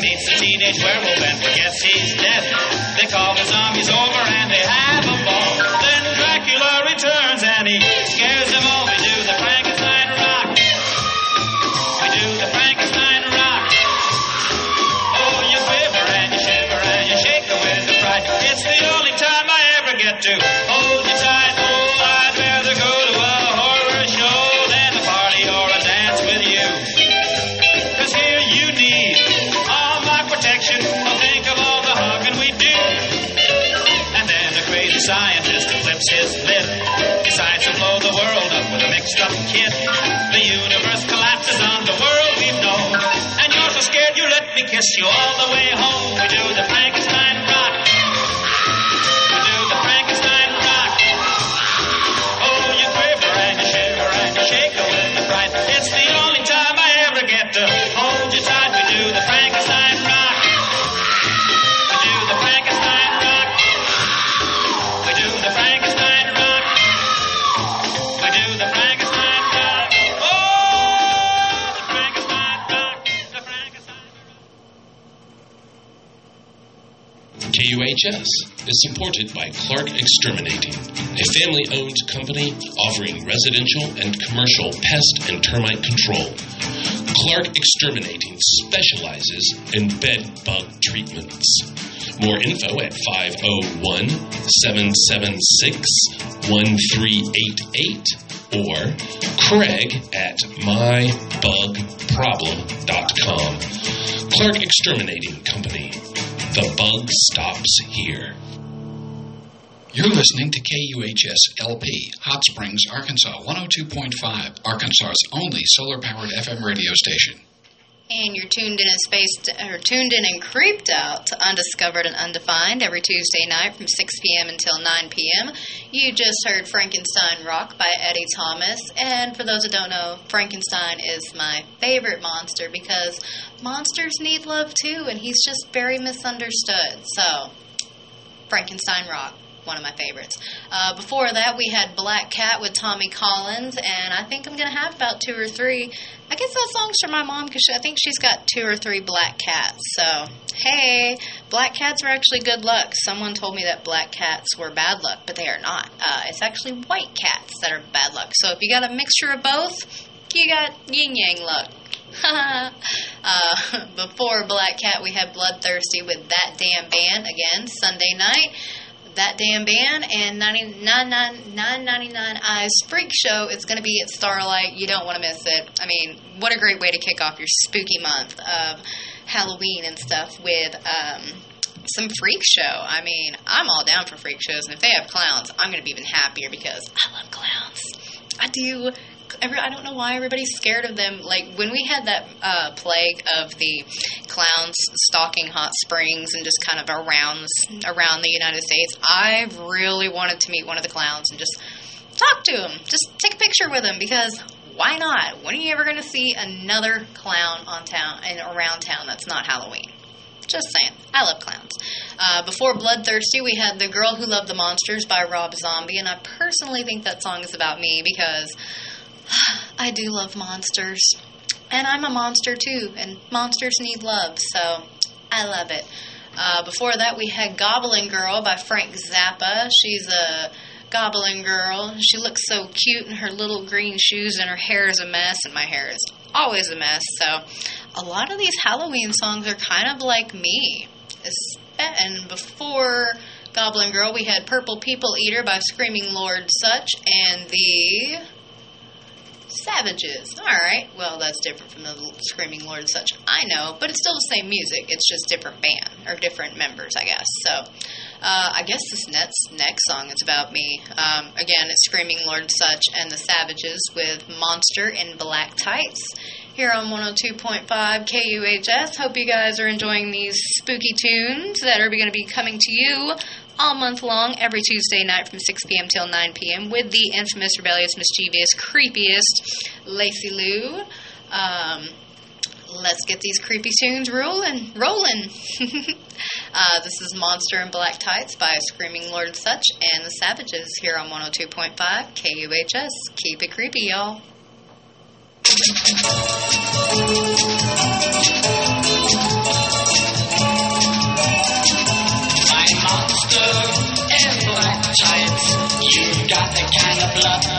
meets a teenage werewolf, and forgets he's dead. They call the zombies over kiss you all the way home. We do the thing. Yes, is supported by Clark Exterminating, a family owned company offering residential and commercial pest and termite control. Clark Exterminating specializes in bed bug treatments. More info at 501 776 1388 or Craig at mybugproblem.com. Clark Exterminating Company the bug stops here. You're listening to KUHS LP, Hot Springs, Arkansas 102.5, Arkansas's only solar powered FM radio station. And you're tuned in and spaced, or tuned in and creeped out to Undiscovered and Undefined every Tuesday night from 6 p.m. until 9 p.m. You just heard Frankenstein Rock by Eddie Thomas. And for those that don't know, Frankenstein is my favorite monster because monsters need love too, and he's just very misunderstood. So, Frankenstein Rock one of my favorites. Uh, before that, we had Black Cat with Tommy Collins, and I think I'm going to have about two or three. I guess that song's for my mom because I think she's got two or three black cats. So, hey, black cats are actually good luck. Someone told me that black cats were bad luck, but they are not. Uh, it's actually white cats that are bad luck. So, if you got a mixture of both, you got yin yang luck. uh, before Black Cat, we had Bloodthirsty with That Damn Band again Sunday night. That Damn Band and 999 Eyes Freak Show is going to be at Starlight. You don't want to miss it. I mean, what a great way to kick off your spooky month of Halloween and stuff with um, some freak show. I mean, I'm all down for freak shows, and if they have clowns, I'm going to be even happier because I love clowns. I do every, I don't know why everybody's scared of them. Like when we had that uh, plague of the clowns stalking hot springs and just kind of around around the United States, I really wanted to meet one of the clowns and just talk to him, just take a picture with him because why not? When are you ever going to see another clown on town and around town that's not Halloween? Just saying. I love clowns. Uh, before Bloodthirsty, we had The Girl Who Loved the Monsters by Rob Zombie, and I personally think that song is about me because I do love monsters. And I'm a monster too, and monsters need love, so I love it. Uh, before that, we had Goblin Girl by Frank Zappa. She's a goblin girl. She looks so cute in her little green shoes, and her hair is a mess, and my hair is always a mess. So, a lot of these Halloween songs are kind of like me. And before Goblin Girl, we had Purple People Eater by Screaming Lord Sutch, and the Savages. All right. Well, that's different from the Screaming Lord and such. I know, but it's still the same music. It's just different band or different members, I guess. So, uh, I guess this next next song is about me. Um, again, it's Screaming Lord and such and the Savages with Monster in Black Tights here on 102.5 KUHS. Hope you guys are enjoying these spooky tunes that are going to be coming to you all month long, every Tuesday night from 6 p.m. till 9 p.m. with the infamous, rebellious, mischievous, creepiest Lacey Lou. Um, let's get these creepy tunes rolling. Rolling. uh, this is Monster in Black Tights by Screaming Lord Sutch and the Savages here on 102.5 KUHS. Keep it creepy, y'all. The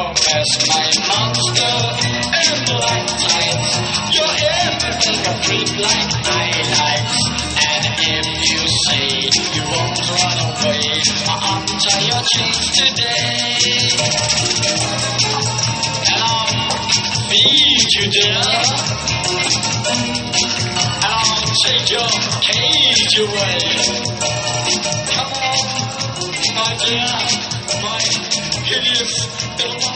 in your my monster in black tights. You're everything a freak like I like. And if you say you won't run away, I'll untie your chains today. And I'll feed you, dear. And I'll take your cage away. Come on, my dear, my hideous little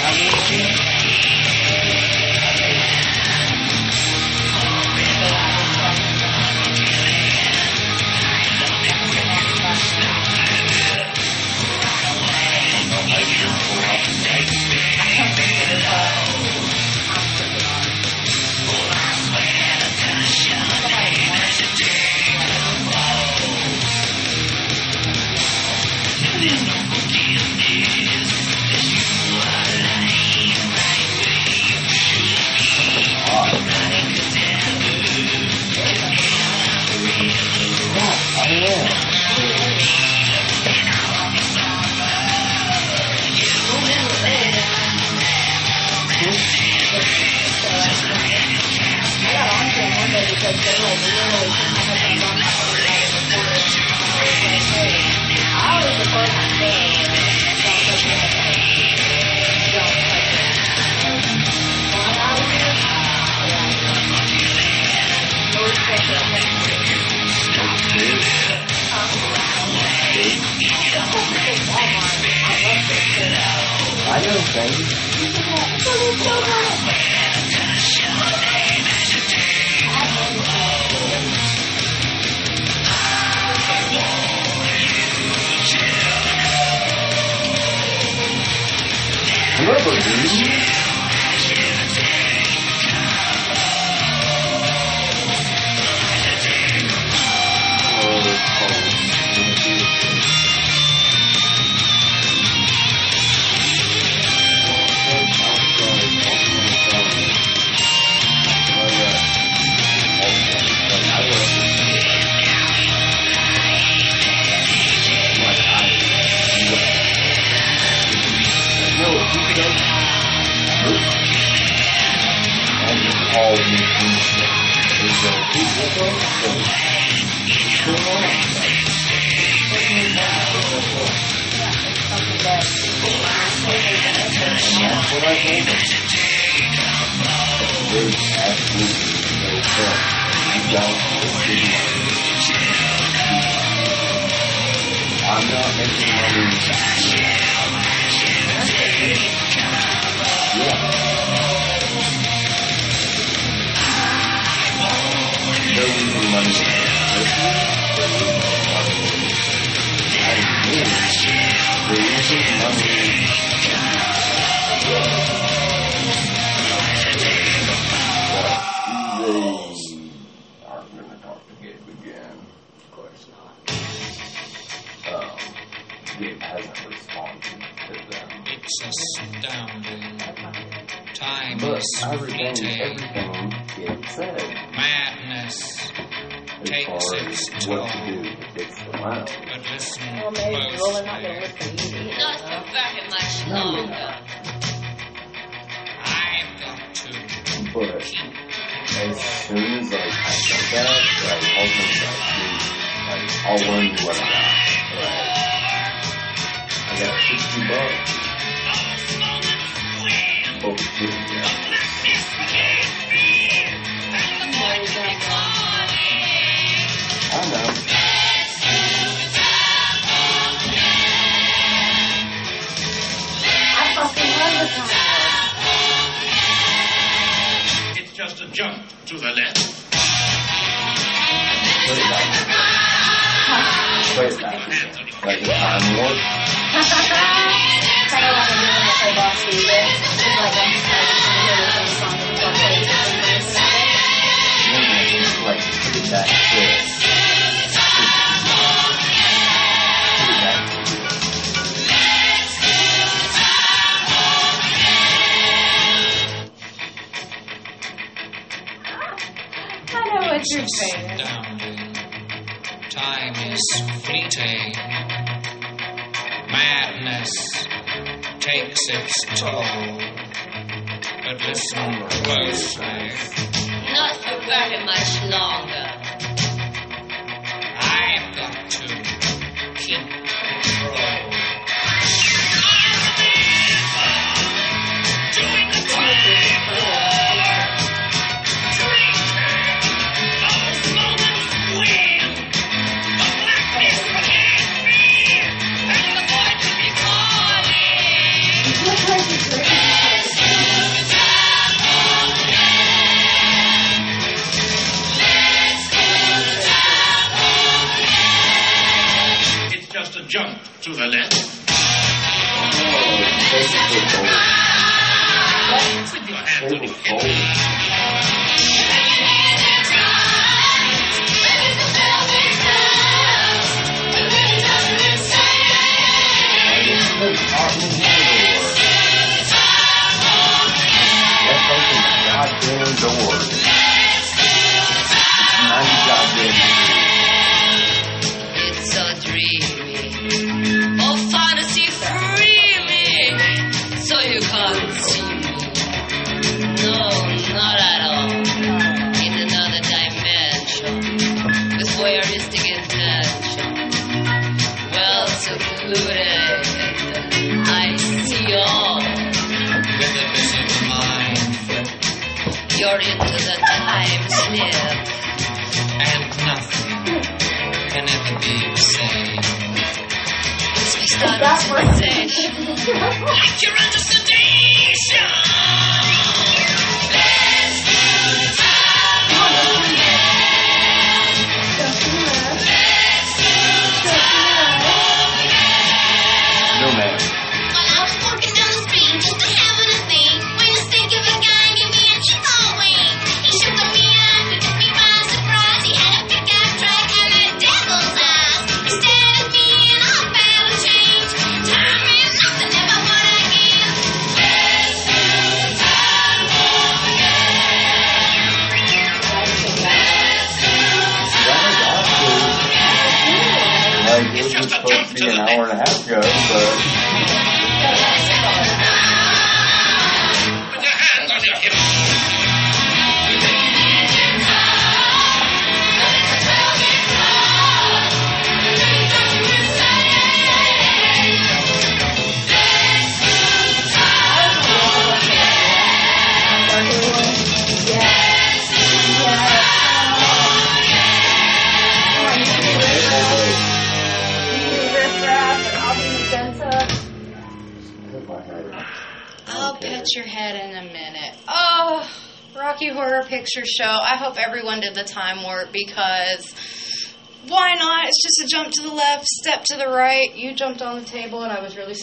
I'm gonna know, baby.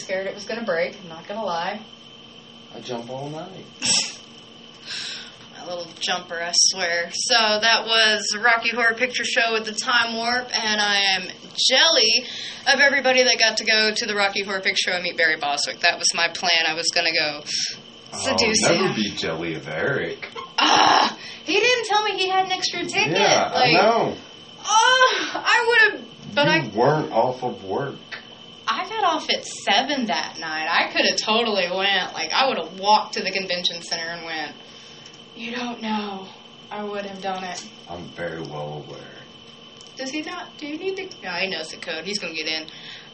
Scared it was going to break. I'm not going to lie. I jump all night. My little jumper, I swear. So that was Rocky Horror Picture Show with the Time Warp, and I am jelly of everybody that got to go to the Rocky Horror Picture Show and meet Barry Bostwick. That was my plan. I was going to go seduce I'll never him. be jelly of Eric. Ah, he didn't tell me he had an extra ticket. Yeah, like, I know. Oh, I would have, but I you weren't off of work. I got off at seven that night. I could have totally went. Like I would have walked to the convention center and went. You don't know. I would have done it. I'm very well aware. Does he not? Do you need to? No, he knows the code. He's gonna get in.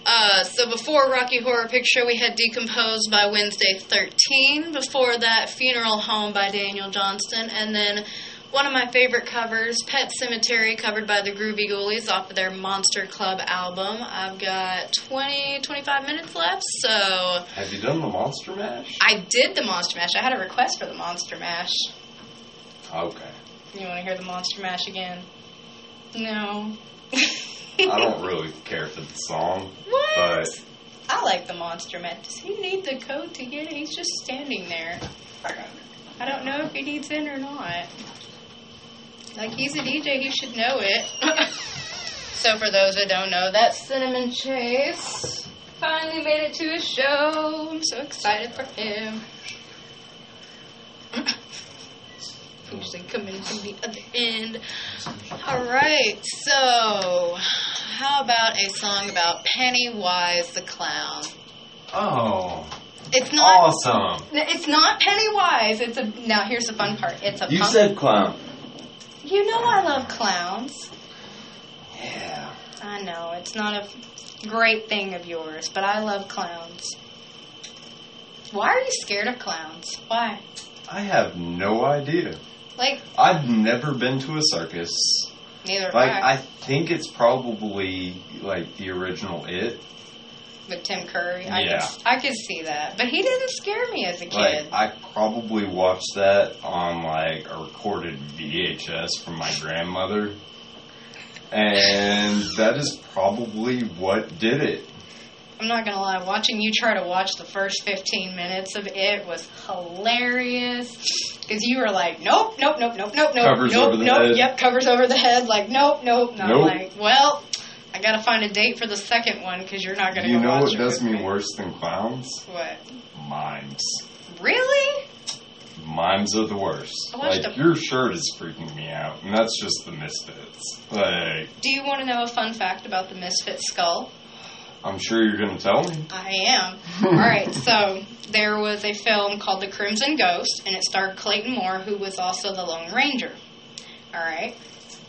Uh, so before Rocky Horror Picture, we had Decomposed by Wednesday 13. Before that, Funeral Home by Daniel Johnston, and then one of my favorite covers, Pet Sematary, covered by the Groovy Ghoulies off of their Monster Club album. I've got 20, 25 minutes left, so Have you done the Monster Mash? I did the Monster Mash. I had a request for the Monster Mash. Okay. You want to hear the Monster Mash again? No. I don't really care for the song, What? but I like the Monster Mash. Does he need the coat to get it? He's just standing there. I don't know if he needs in or not. Like, he's a DJ, he should know it. so, for those that don't know, that's Cinnamon Chase. Finally made it to a show. I'm so excited for him. Usually coming from the other end. Alright, so how about a song about Pennywise the Clown? oh, It's not awesome! it's not Pennywise. It's a now here's the fun part. It's a You punk- said clown. You know I love clowns. Yeah. I know it's not a great thing of yours, but I love clowns. Why are you scared of clowns? Why? I have no idea. Like I've never been to a circus. neither have I. Like I. I think it's probably like the original It. With Tim Curry. I Yeah. could, I could see that, but he didn't scare me as a kid. Like I probably watched that on like a recorded VHS from my grandmother. And that is probably what did it. I'm not gonna lie, watching you try to watch the first 15 minutes of it was hilarious. Because you were like, nope, nope, nope, nope, nope, nope, Covers nope, over the nope, head. yep, covers over the head, like, nope, nope. And I'm Nope. like, well, I gotta find a date for the second one because you're not gonna You know what does me worse than clowns? What? Mimes. Really? Mimes are the worst. Like a- your shirt is freaking me out, and that's just the misfits. Like Do you want to know a fun fact about the Misfit skull? I'm sure you're gonna tell me. I am. All right, so there was a film called The Crimson Ghost, and it starred Clayton Moore, who was also the Lone Ranger. All right.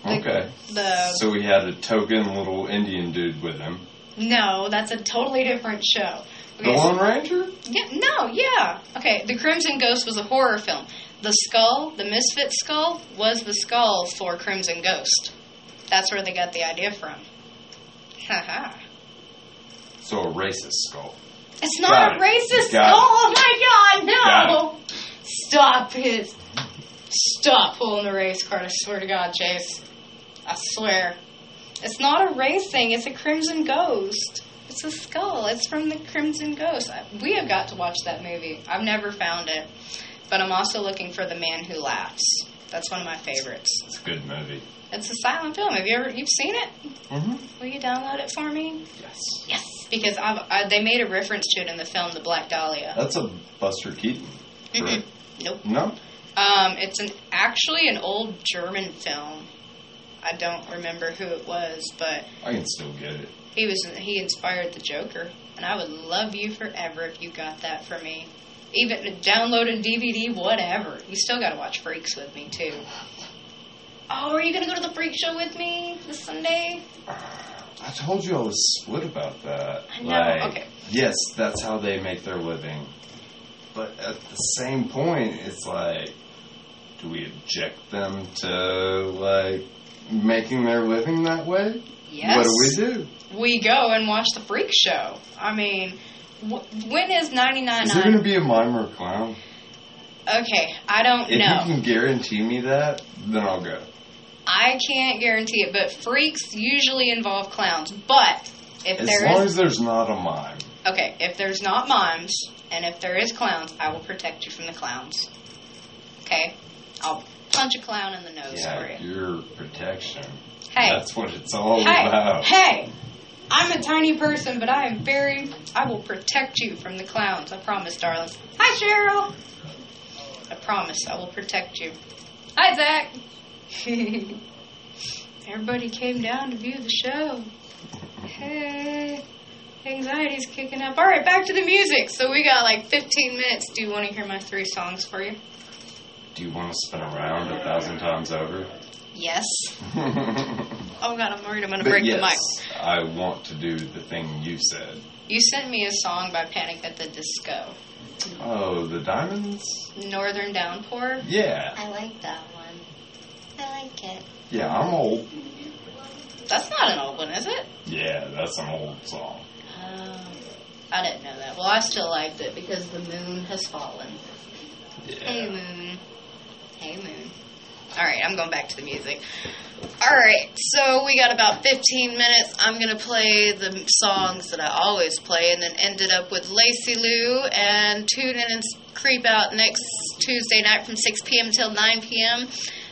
The- Okay. The So he had a token little Indian dude with him. no, that's a totally different show. The Lone Ranger? Yeah, no, yeah. Okay, The Crimson Ghost was a horror film. The skull, the Misfit skull, was the skull for Crimson Ghost. That's where they got the idea from. Haha. So a racist skull. It's not Got a it. racist Got skull. it. Oh my god, no! Stop it. Stop pulling the race card. I swear to God, Chase. I swear. It's not a race thing. It's a Crimson Ghost. It's a skull. It's from the Crimson Ghost. We have got to watch that movie. I've never found it. But I'm also looking for The Man Who Laughs. That's one of my favorites. It's a good movie. It's a silent film. Have you ever you've seen it? Mm-hmm. Will you download it for me? Yes. Yes, because I've, I, they made a reference to it in the film The Black Dahlia. That's a Buster Keaton. Nope. No? Um, it's an actually an old German film. I don't remember who it was, but I can still get it. he was he inspired the Joker, and I would love you forever if you got that for me. Even download a DVD, whatever. You still got to watch Freaks with me too. Oh, are you gonna go to the Freak Show with me this Sunday? I told you I was split about that. I know, Like, okay. Yes, that's how they make their living. But at the same point, it's like, do we object them to, like, making their living that way? Yes. What do we do? We go and watch the Freak Show. I mean, wh- when is ninety nine Is there going to be a mime or a clown? Okay, I don't If know. If you can guarantee me that, then I'll go. I can't guarantee it, but freaks usually involve clowns. But if As there long is as there's not a mime. okay, if there's not mimes and if there is clowns, I will protect you from the clowns. Okay, I'll punch a clown in the nose for Yeah, you. your protection. Hey. That's what it's all hey, about. hey, I'm a tiny person, but I am very. I will protect you from the clowns. I promise, darling. Hi, Cheryl. I promise, I will protect you. Hi, Zach. Everybody came down to view the show. Hey, anxiety's kicking up. All right, back to the music. So we got like 15 minutes. Do you want to hear my three songs for you? Do you want to spin around a thousand times over? Yes. Oh God, I'm worried I'm gonna break yes, the mic. I want to do the thing you said. You sent me a song by Panic at the Disco, Oh, the diamonds? Northern Downpour. Yeah. I like that one. I like it. Yeah, I'm old. That's not an old one, is it? Yeah, that's an old song. Oh, I didn't know that. Well, I still liked it because the moon has fallen. Hey, moon. Hey, moon. All right, I'm going back to the music. All right, so we got about 15 minutes. I'm going to play the songs that I always play and then ended up with Lacey Lou and tune in and creep out next Tuesday night from 6 p.m. till 9 p.m.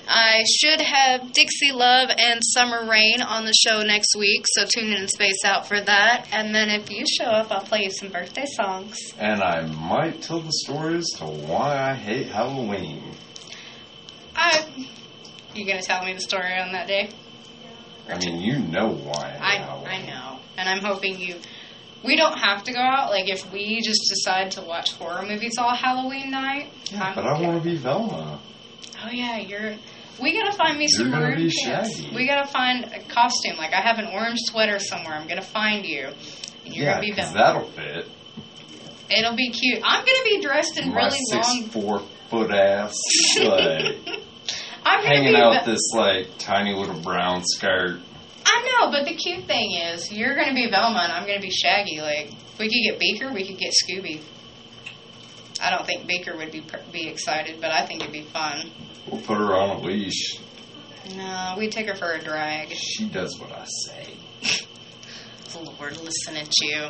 I should have Dixie Love and Summer Rain on the show next week, so tune in and space out for that. And then if you show up, I'll play you some birthday songs. And I might tell the story as to why I hate Halloween. I, you gonna tell me the story on that day? I mean, you know why I I know, and I'm hoping you. We don't have to go out. Like if we just decide to watch horror movies all Halloween night. I'm But I want to be Velma. Oh yeah, you're. We gotta find me some maroon pants. Shaggy. We gotta find a costume. Like I have an orange sweater somewhere. I'm gonna find you, and you're yeah, gonna be Velma. that'll fit. It'll be cute. I'm gonna be dressed in My really six long. four foot ass, like I'm hanging out this like tiny little brown skirt. I know, but the cute thing is, you're gonna be Velma and I'm gonna be Shaggy. Like, we could get Beaker, we could get Scooby. I don't think Beaker would be be excited, but I think it'd be fun. We'll put her on a leash. No, we'd take her for a drag. She does what I say. The Lord, listen at you.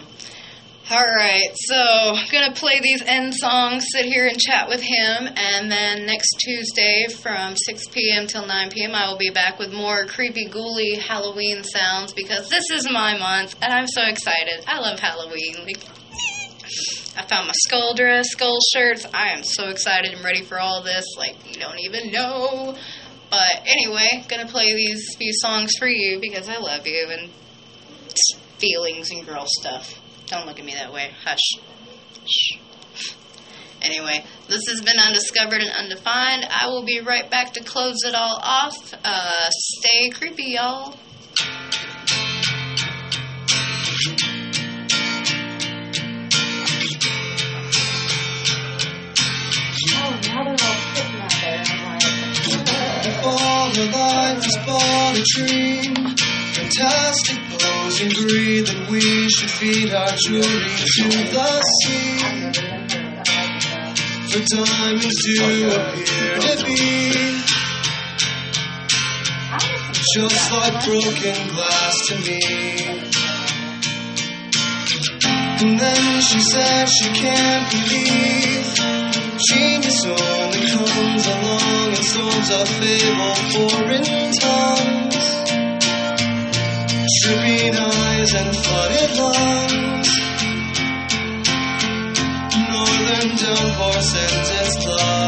All right, so I'm gonna play these end songs, sit here and chat with him, and then next Tuesday from 6 p.m. till 9 p.m. I will be back with more creepy, ghouly Halloween sounds because this is my month, and I'm so excited. I love Halloween. Like, I found my skull dress, skull shirts. I am so excited and ready for all this. Like you don't even know. But anyway, gonna play these few songs for you because I love you and feelings and girl stuff. Don't look at me that way. Hush. Shh. Anyway, this has been Undiscovered and Undefined. I will be right back to close it all off. Uh, stay creepy, y'all. Oh, Before the life is but a dream. Fantastic and greed that we should feed our jewelry to the sea. For diamonds do appear to be just like broken glass to me. And then she said she can't believe genius only comes along and storms a fable foreign tongues. Tripping eyes and flooded lungs. Northern downpour sends its love.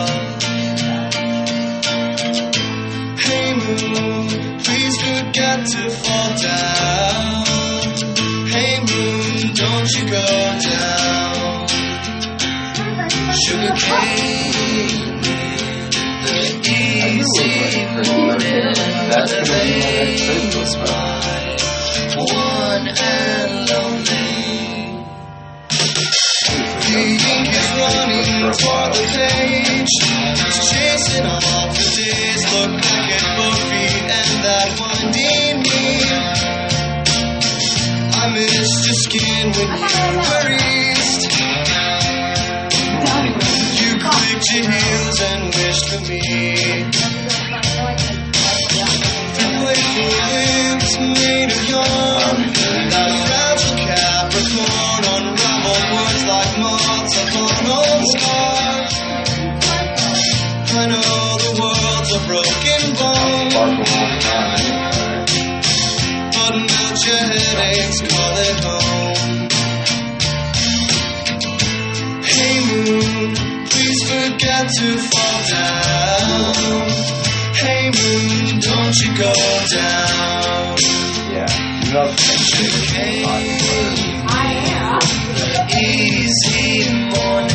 Go down. Sugar cane, the easy morning, That's next Facebook spot. one and lonely. The ink is running toward the page, chasing off the days. Look at both feet and that winding your skin when you were east. You clicked She heals and wished for me. Through wakeful lips made of yarn, headaches, call it home. Hey moon, please forget to fall down. Hey moon, don't you go down. Yeah, you know The easy morning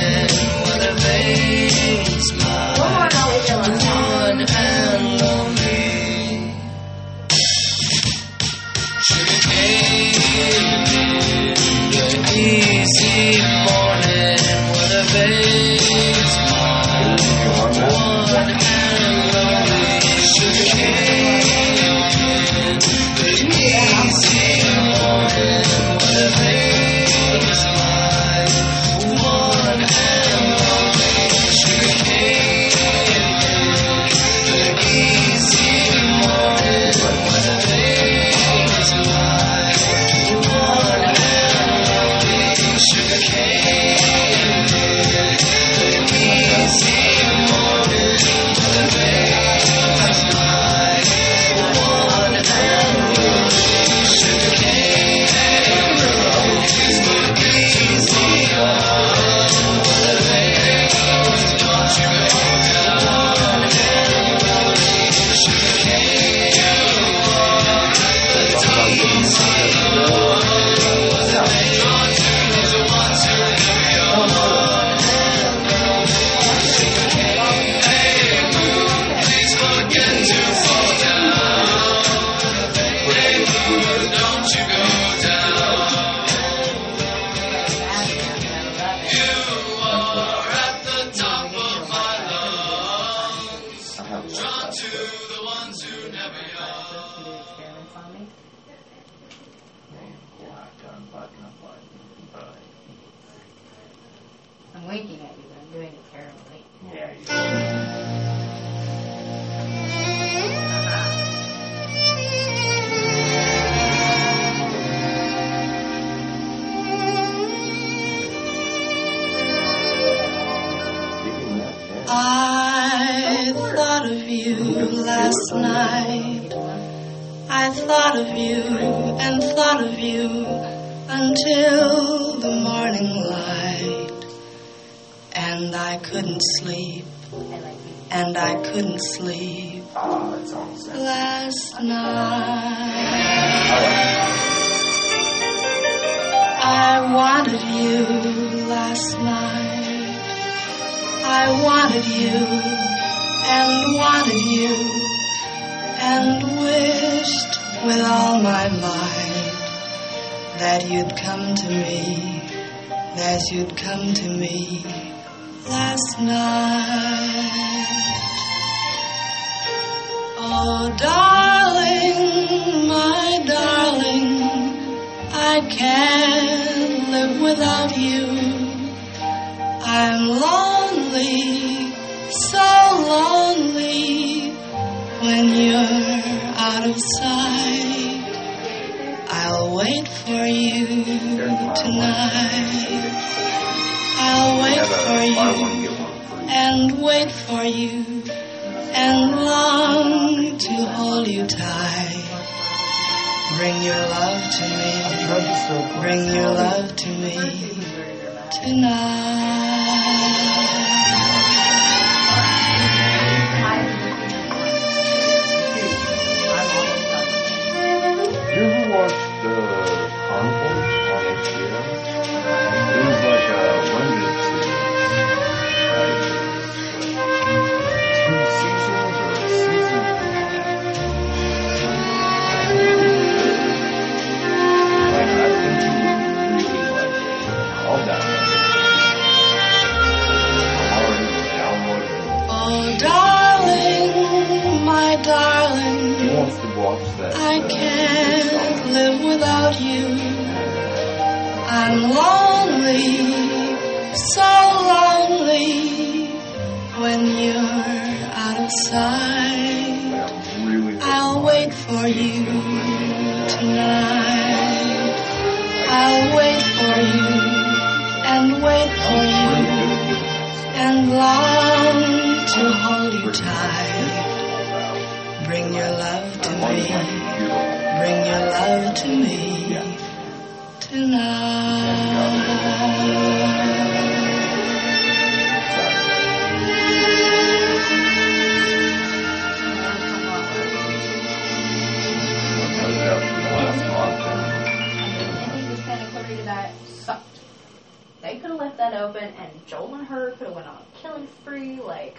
couldn't sleep last night. I wanted you last night. I wanted you and wanted you and wished with all my might that you'd come to me, that you'd come to me last night. Oh, darling, my darling, I can't live without you. I'm lonely, so lonely when you're out of sight. I'll wait for you tonight. I'll wait for you and wait for you and long to hold you tight. Bring your love to me. Bring your love to me tonight. Without you. I'm lonely, so lonely when you're out of sight. I'll wait for you tonight. I'll wait for you and wait for you and long to hold you tight. Bring your love to me. Bring your love to me And he was kind of ready to die. Sucked. They could have left that open, and Joel and her could have went on a killing spree. Like,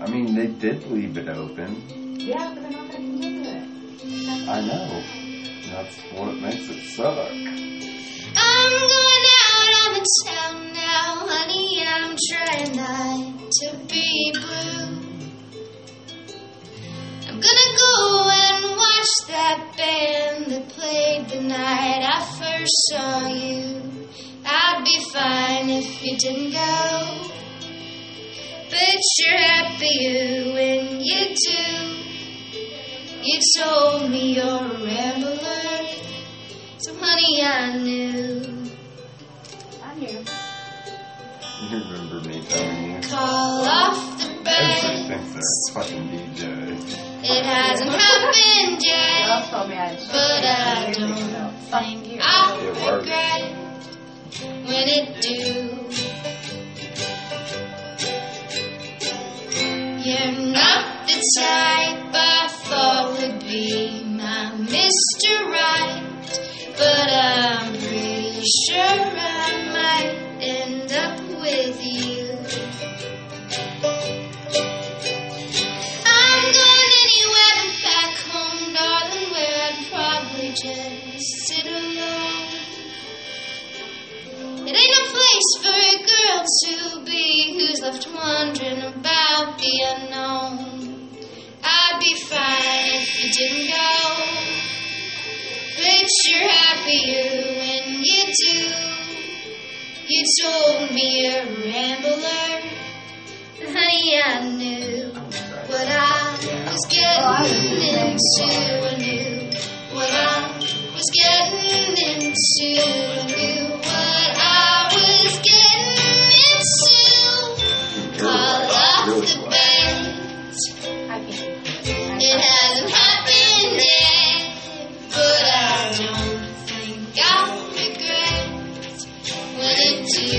I mean, they did leave it open. yeah, but they're not going to continue it. I know. That's what makes it suck. I'm going out on the town now, honey. I'm trying not to be blue. I'm gonna go and watch that band that played the night I first saw you. I'd be fine if you didn't go. But you're happier when you do. You told me you're a rambler. So, honey, I knew. I knew. You remember me telling you? Call off the Everybody bed. thinks they're fucking DJ. It hasn't happened yet. Y'all told me I But I don't think I'll It worked. regret when it do. You're not the type I thought would be my Mr. Right, but I'm pretty sure I might end up with you. I'm going anywhere but back home, darling, where I'd probably just sit alone. It ain't no place for a girl to be who's left wondering about the unknown. I'd be fine if you didn't go, but you're happier when you do. You told me you're a rambler, honey, I knew what I was getting into. I knew what I was getting into. Knew what I was getting into. Call off the band. It hasn't happened yet, but I don't think I'll regret when it do.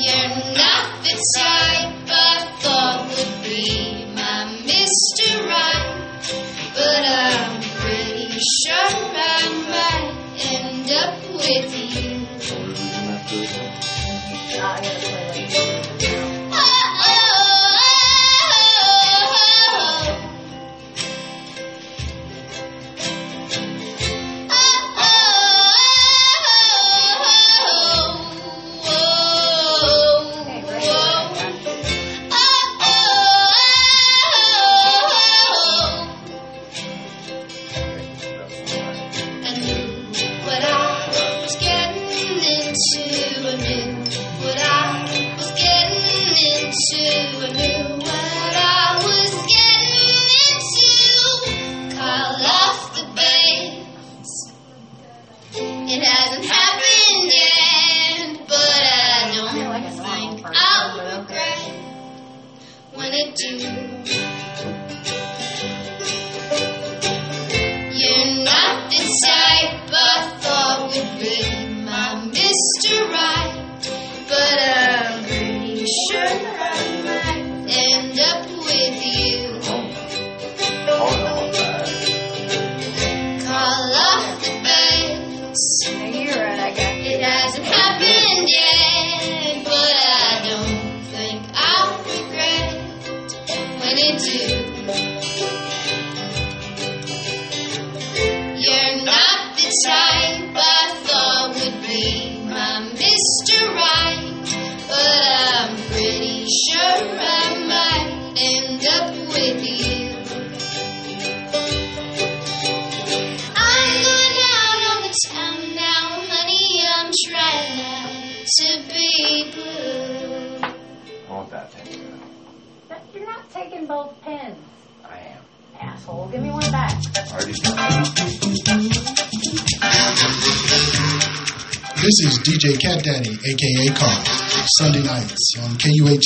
You're not the type I thought would be my Mr. Right, but I'm pretty sure I might end up with you.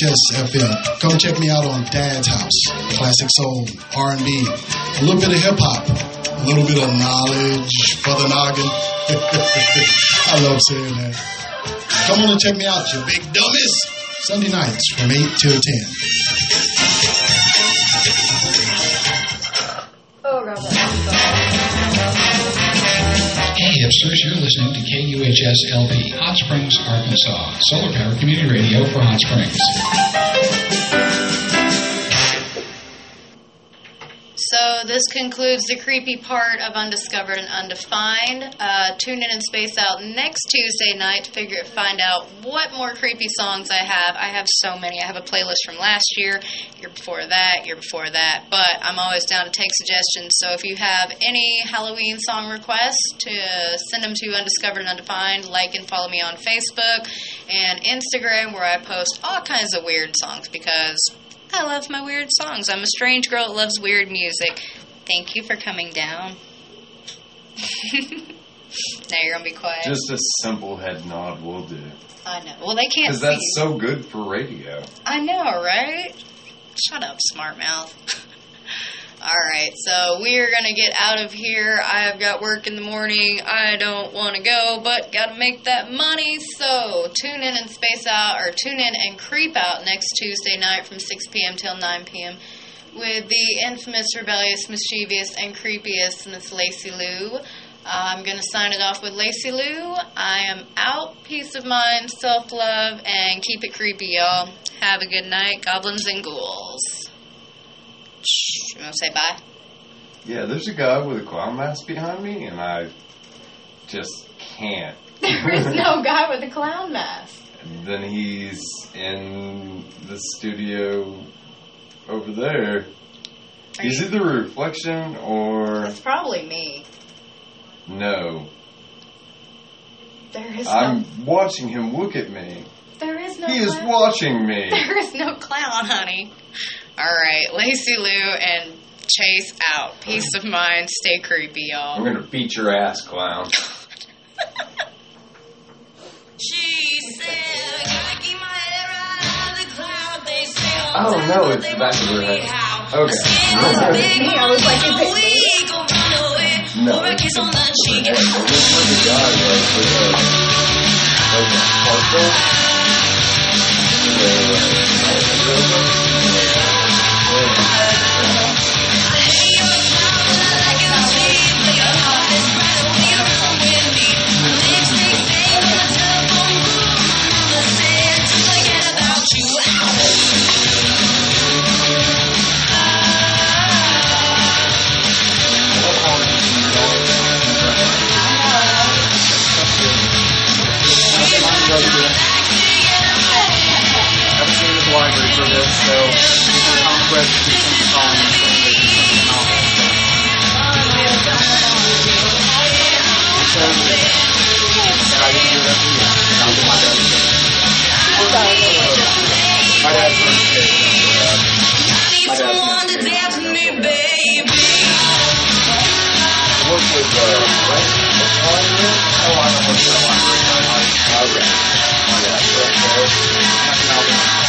On FM. Come check me out on Dad's House. Classic soul, R&B, a little bit of hip hop, a little bit of knowledge for the noggin. I love saying that. Come on and check me out, you big dummies. Sunday nights from 8 till 10. Oh, God, hipsters, you're listening to KUHS LP, Hot Springs, Arkansas. Solar Power Community Radio for Hot Springs. This concludes the creepy part of Undiscovered and Undefined. Uh, tune in and space out next Tuesday night to figure find out what more creepy songs I have. I have so many. I have a playlist from last year, year before that, year before that. But I'm always down to take suggestions. So if you have any Halloween song requests, to send them to Undiscovered and Undefined. Like and follow me on Facebook and Instagram, where I post all kinds of weird songs because I love my weird songs. I'm a strange girl that loves weird music. Thank you for coming down. now you're gonna be quiet. Just a simple head nod will do. I know. Well, they can't Because that's so good for radio. I know, right? Shut up, smart mouth. All right, so we are gonna get out of here. I have got work in the morning. I don't want to go, but gotta make that money. So tune in and space out, or tune in and creep out next Tuesday night from 6 p.m. till 9 p.m. with the infamous, rebellious, mischievous, and creepiest Miss Lacey Lou. I'm gonna sign it off with Lacey Lou. I am out. Peace of mind, self love, and keep it creepy, y'all. Have a good night, goblins and ghouls. Shh, you wanna say bye? Yeah, there's a guy with a clown mask behind me, and I just can't. There is no guy with a clown mask. And then he's in the studio over there. Are Is you- it the reflection or It's probably me. no? There is I'm no. watching him look at me. There is no. He is watching me. There is no clown, honey. All right, Lacey Lou and Chase out. Peace of mind. Stay creepy, y'all. I'm gonna beat your ass, clown. She said, gotta keep my head Oh no, it's the back of her head. Okay. me. I was like, is it no, it's the back of her head. But this was the guy like with a like a sparkle. I've this, so people conquest do some songs and something else. So, I didn't do that for you. I'll do my dad's My dad's first kid. My dad's kid. I work with uh, West what's library? Oh, I don't the library. Okay. Oh, yeah, West Okay, you. My best, I'm learning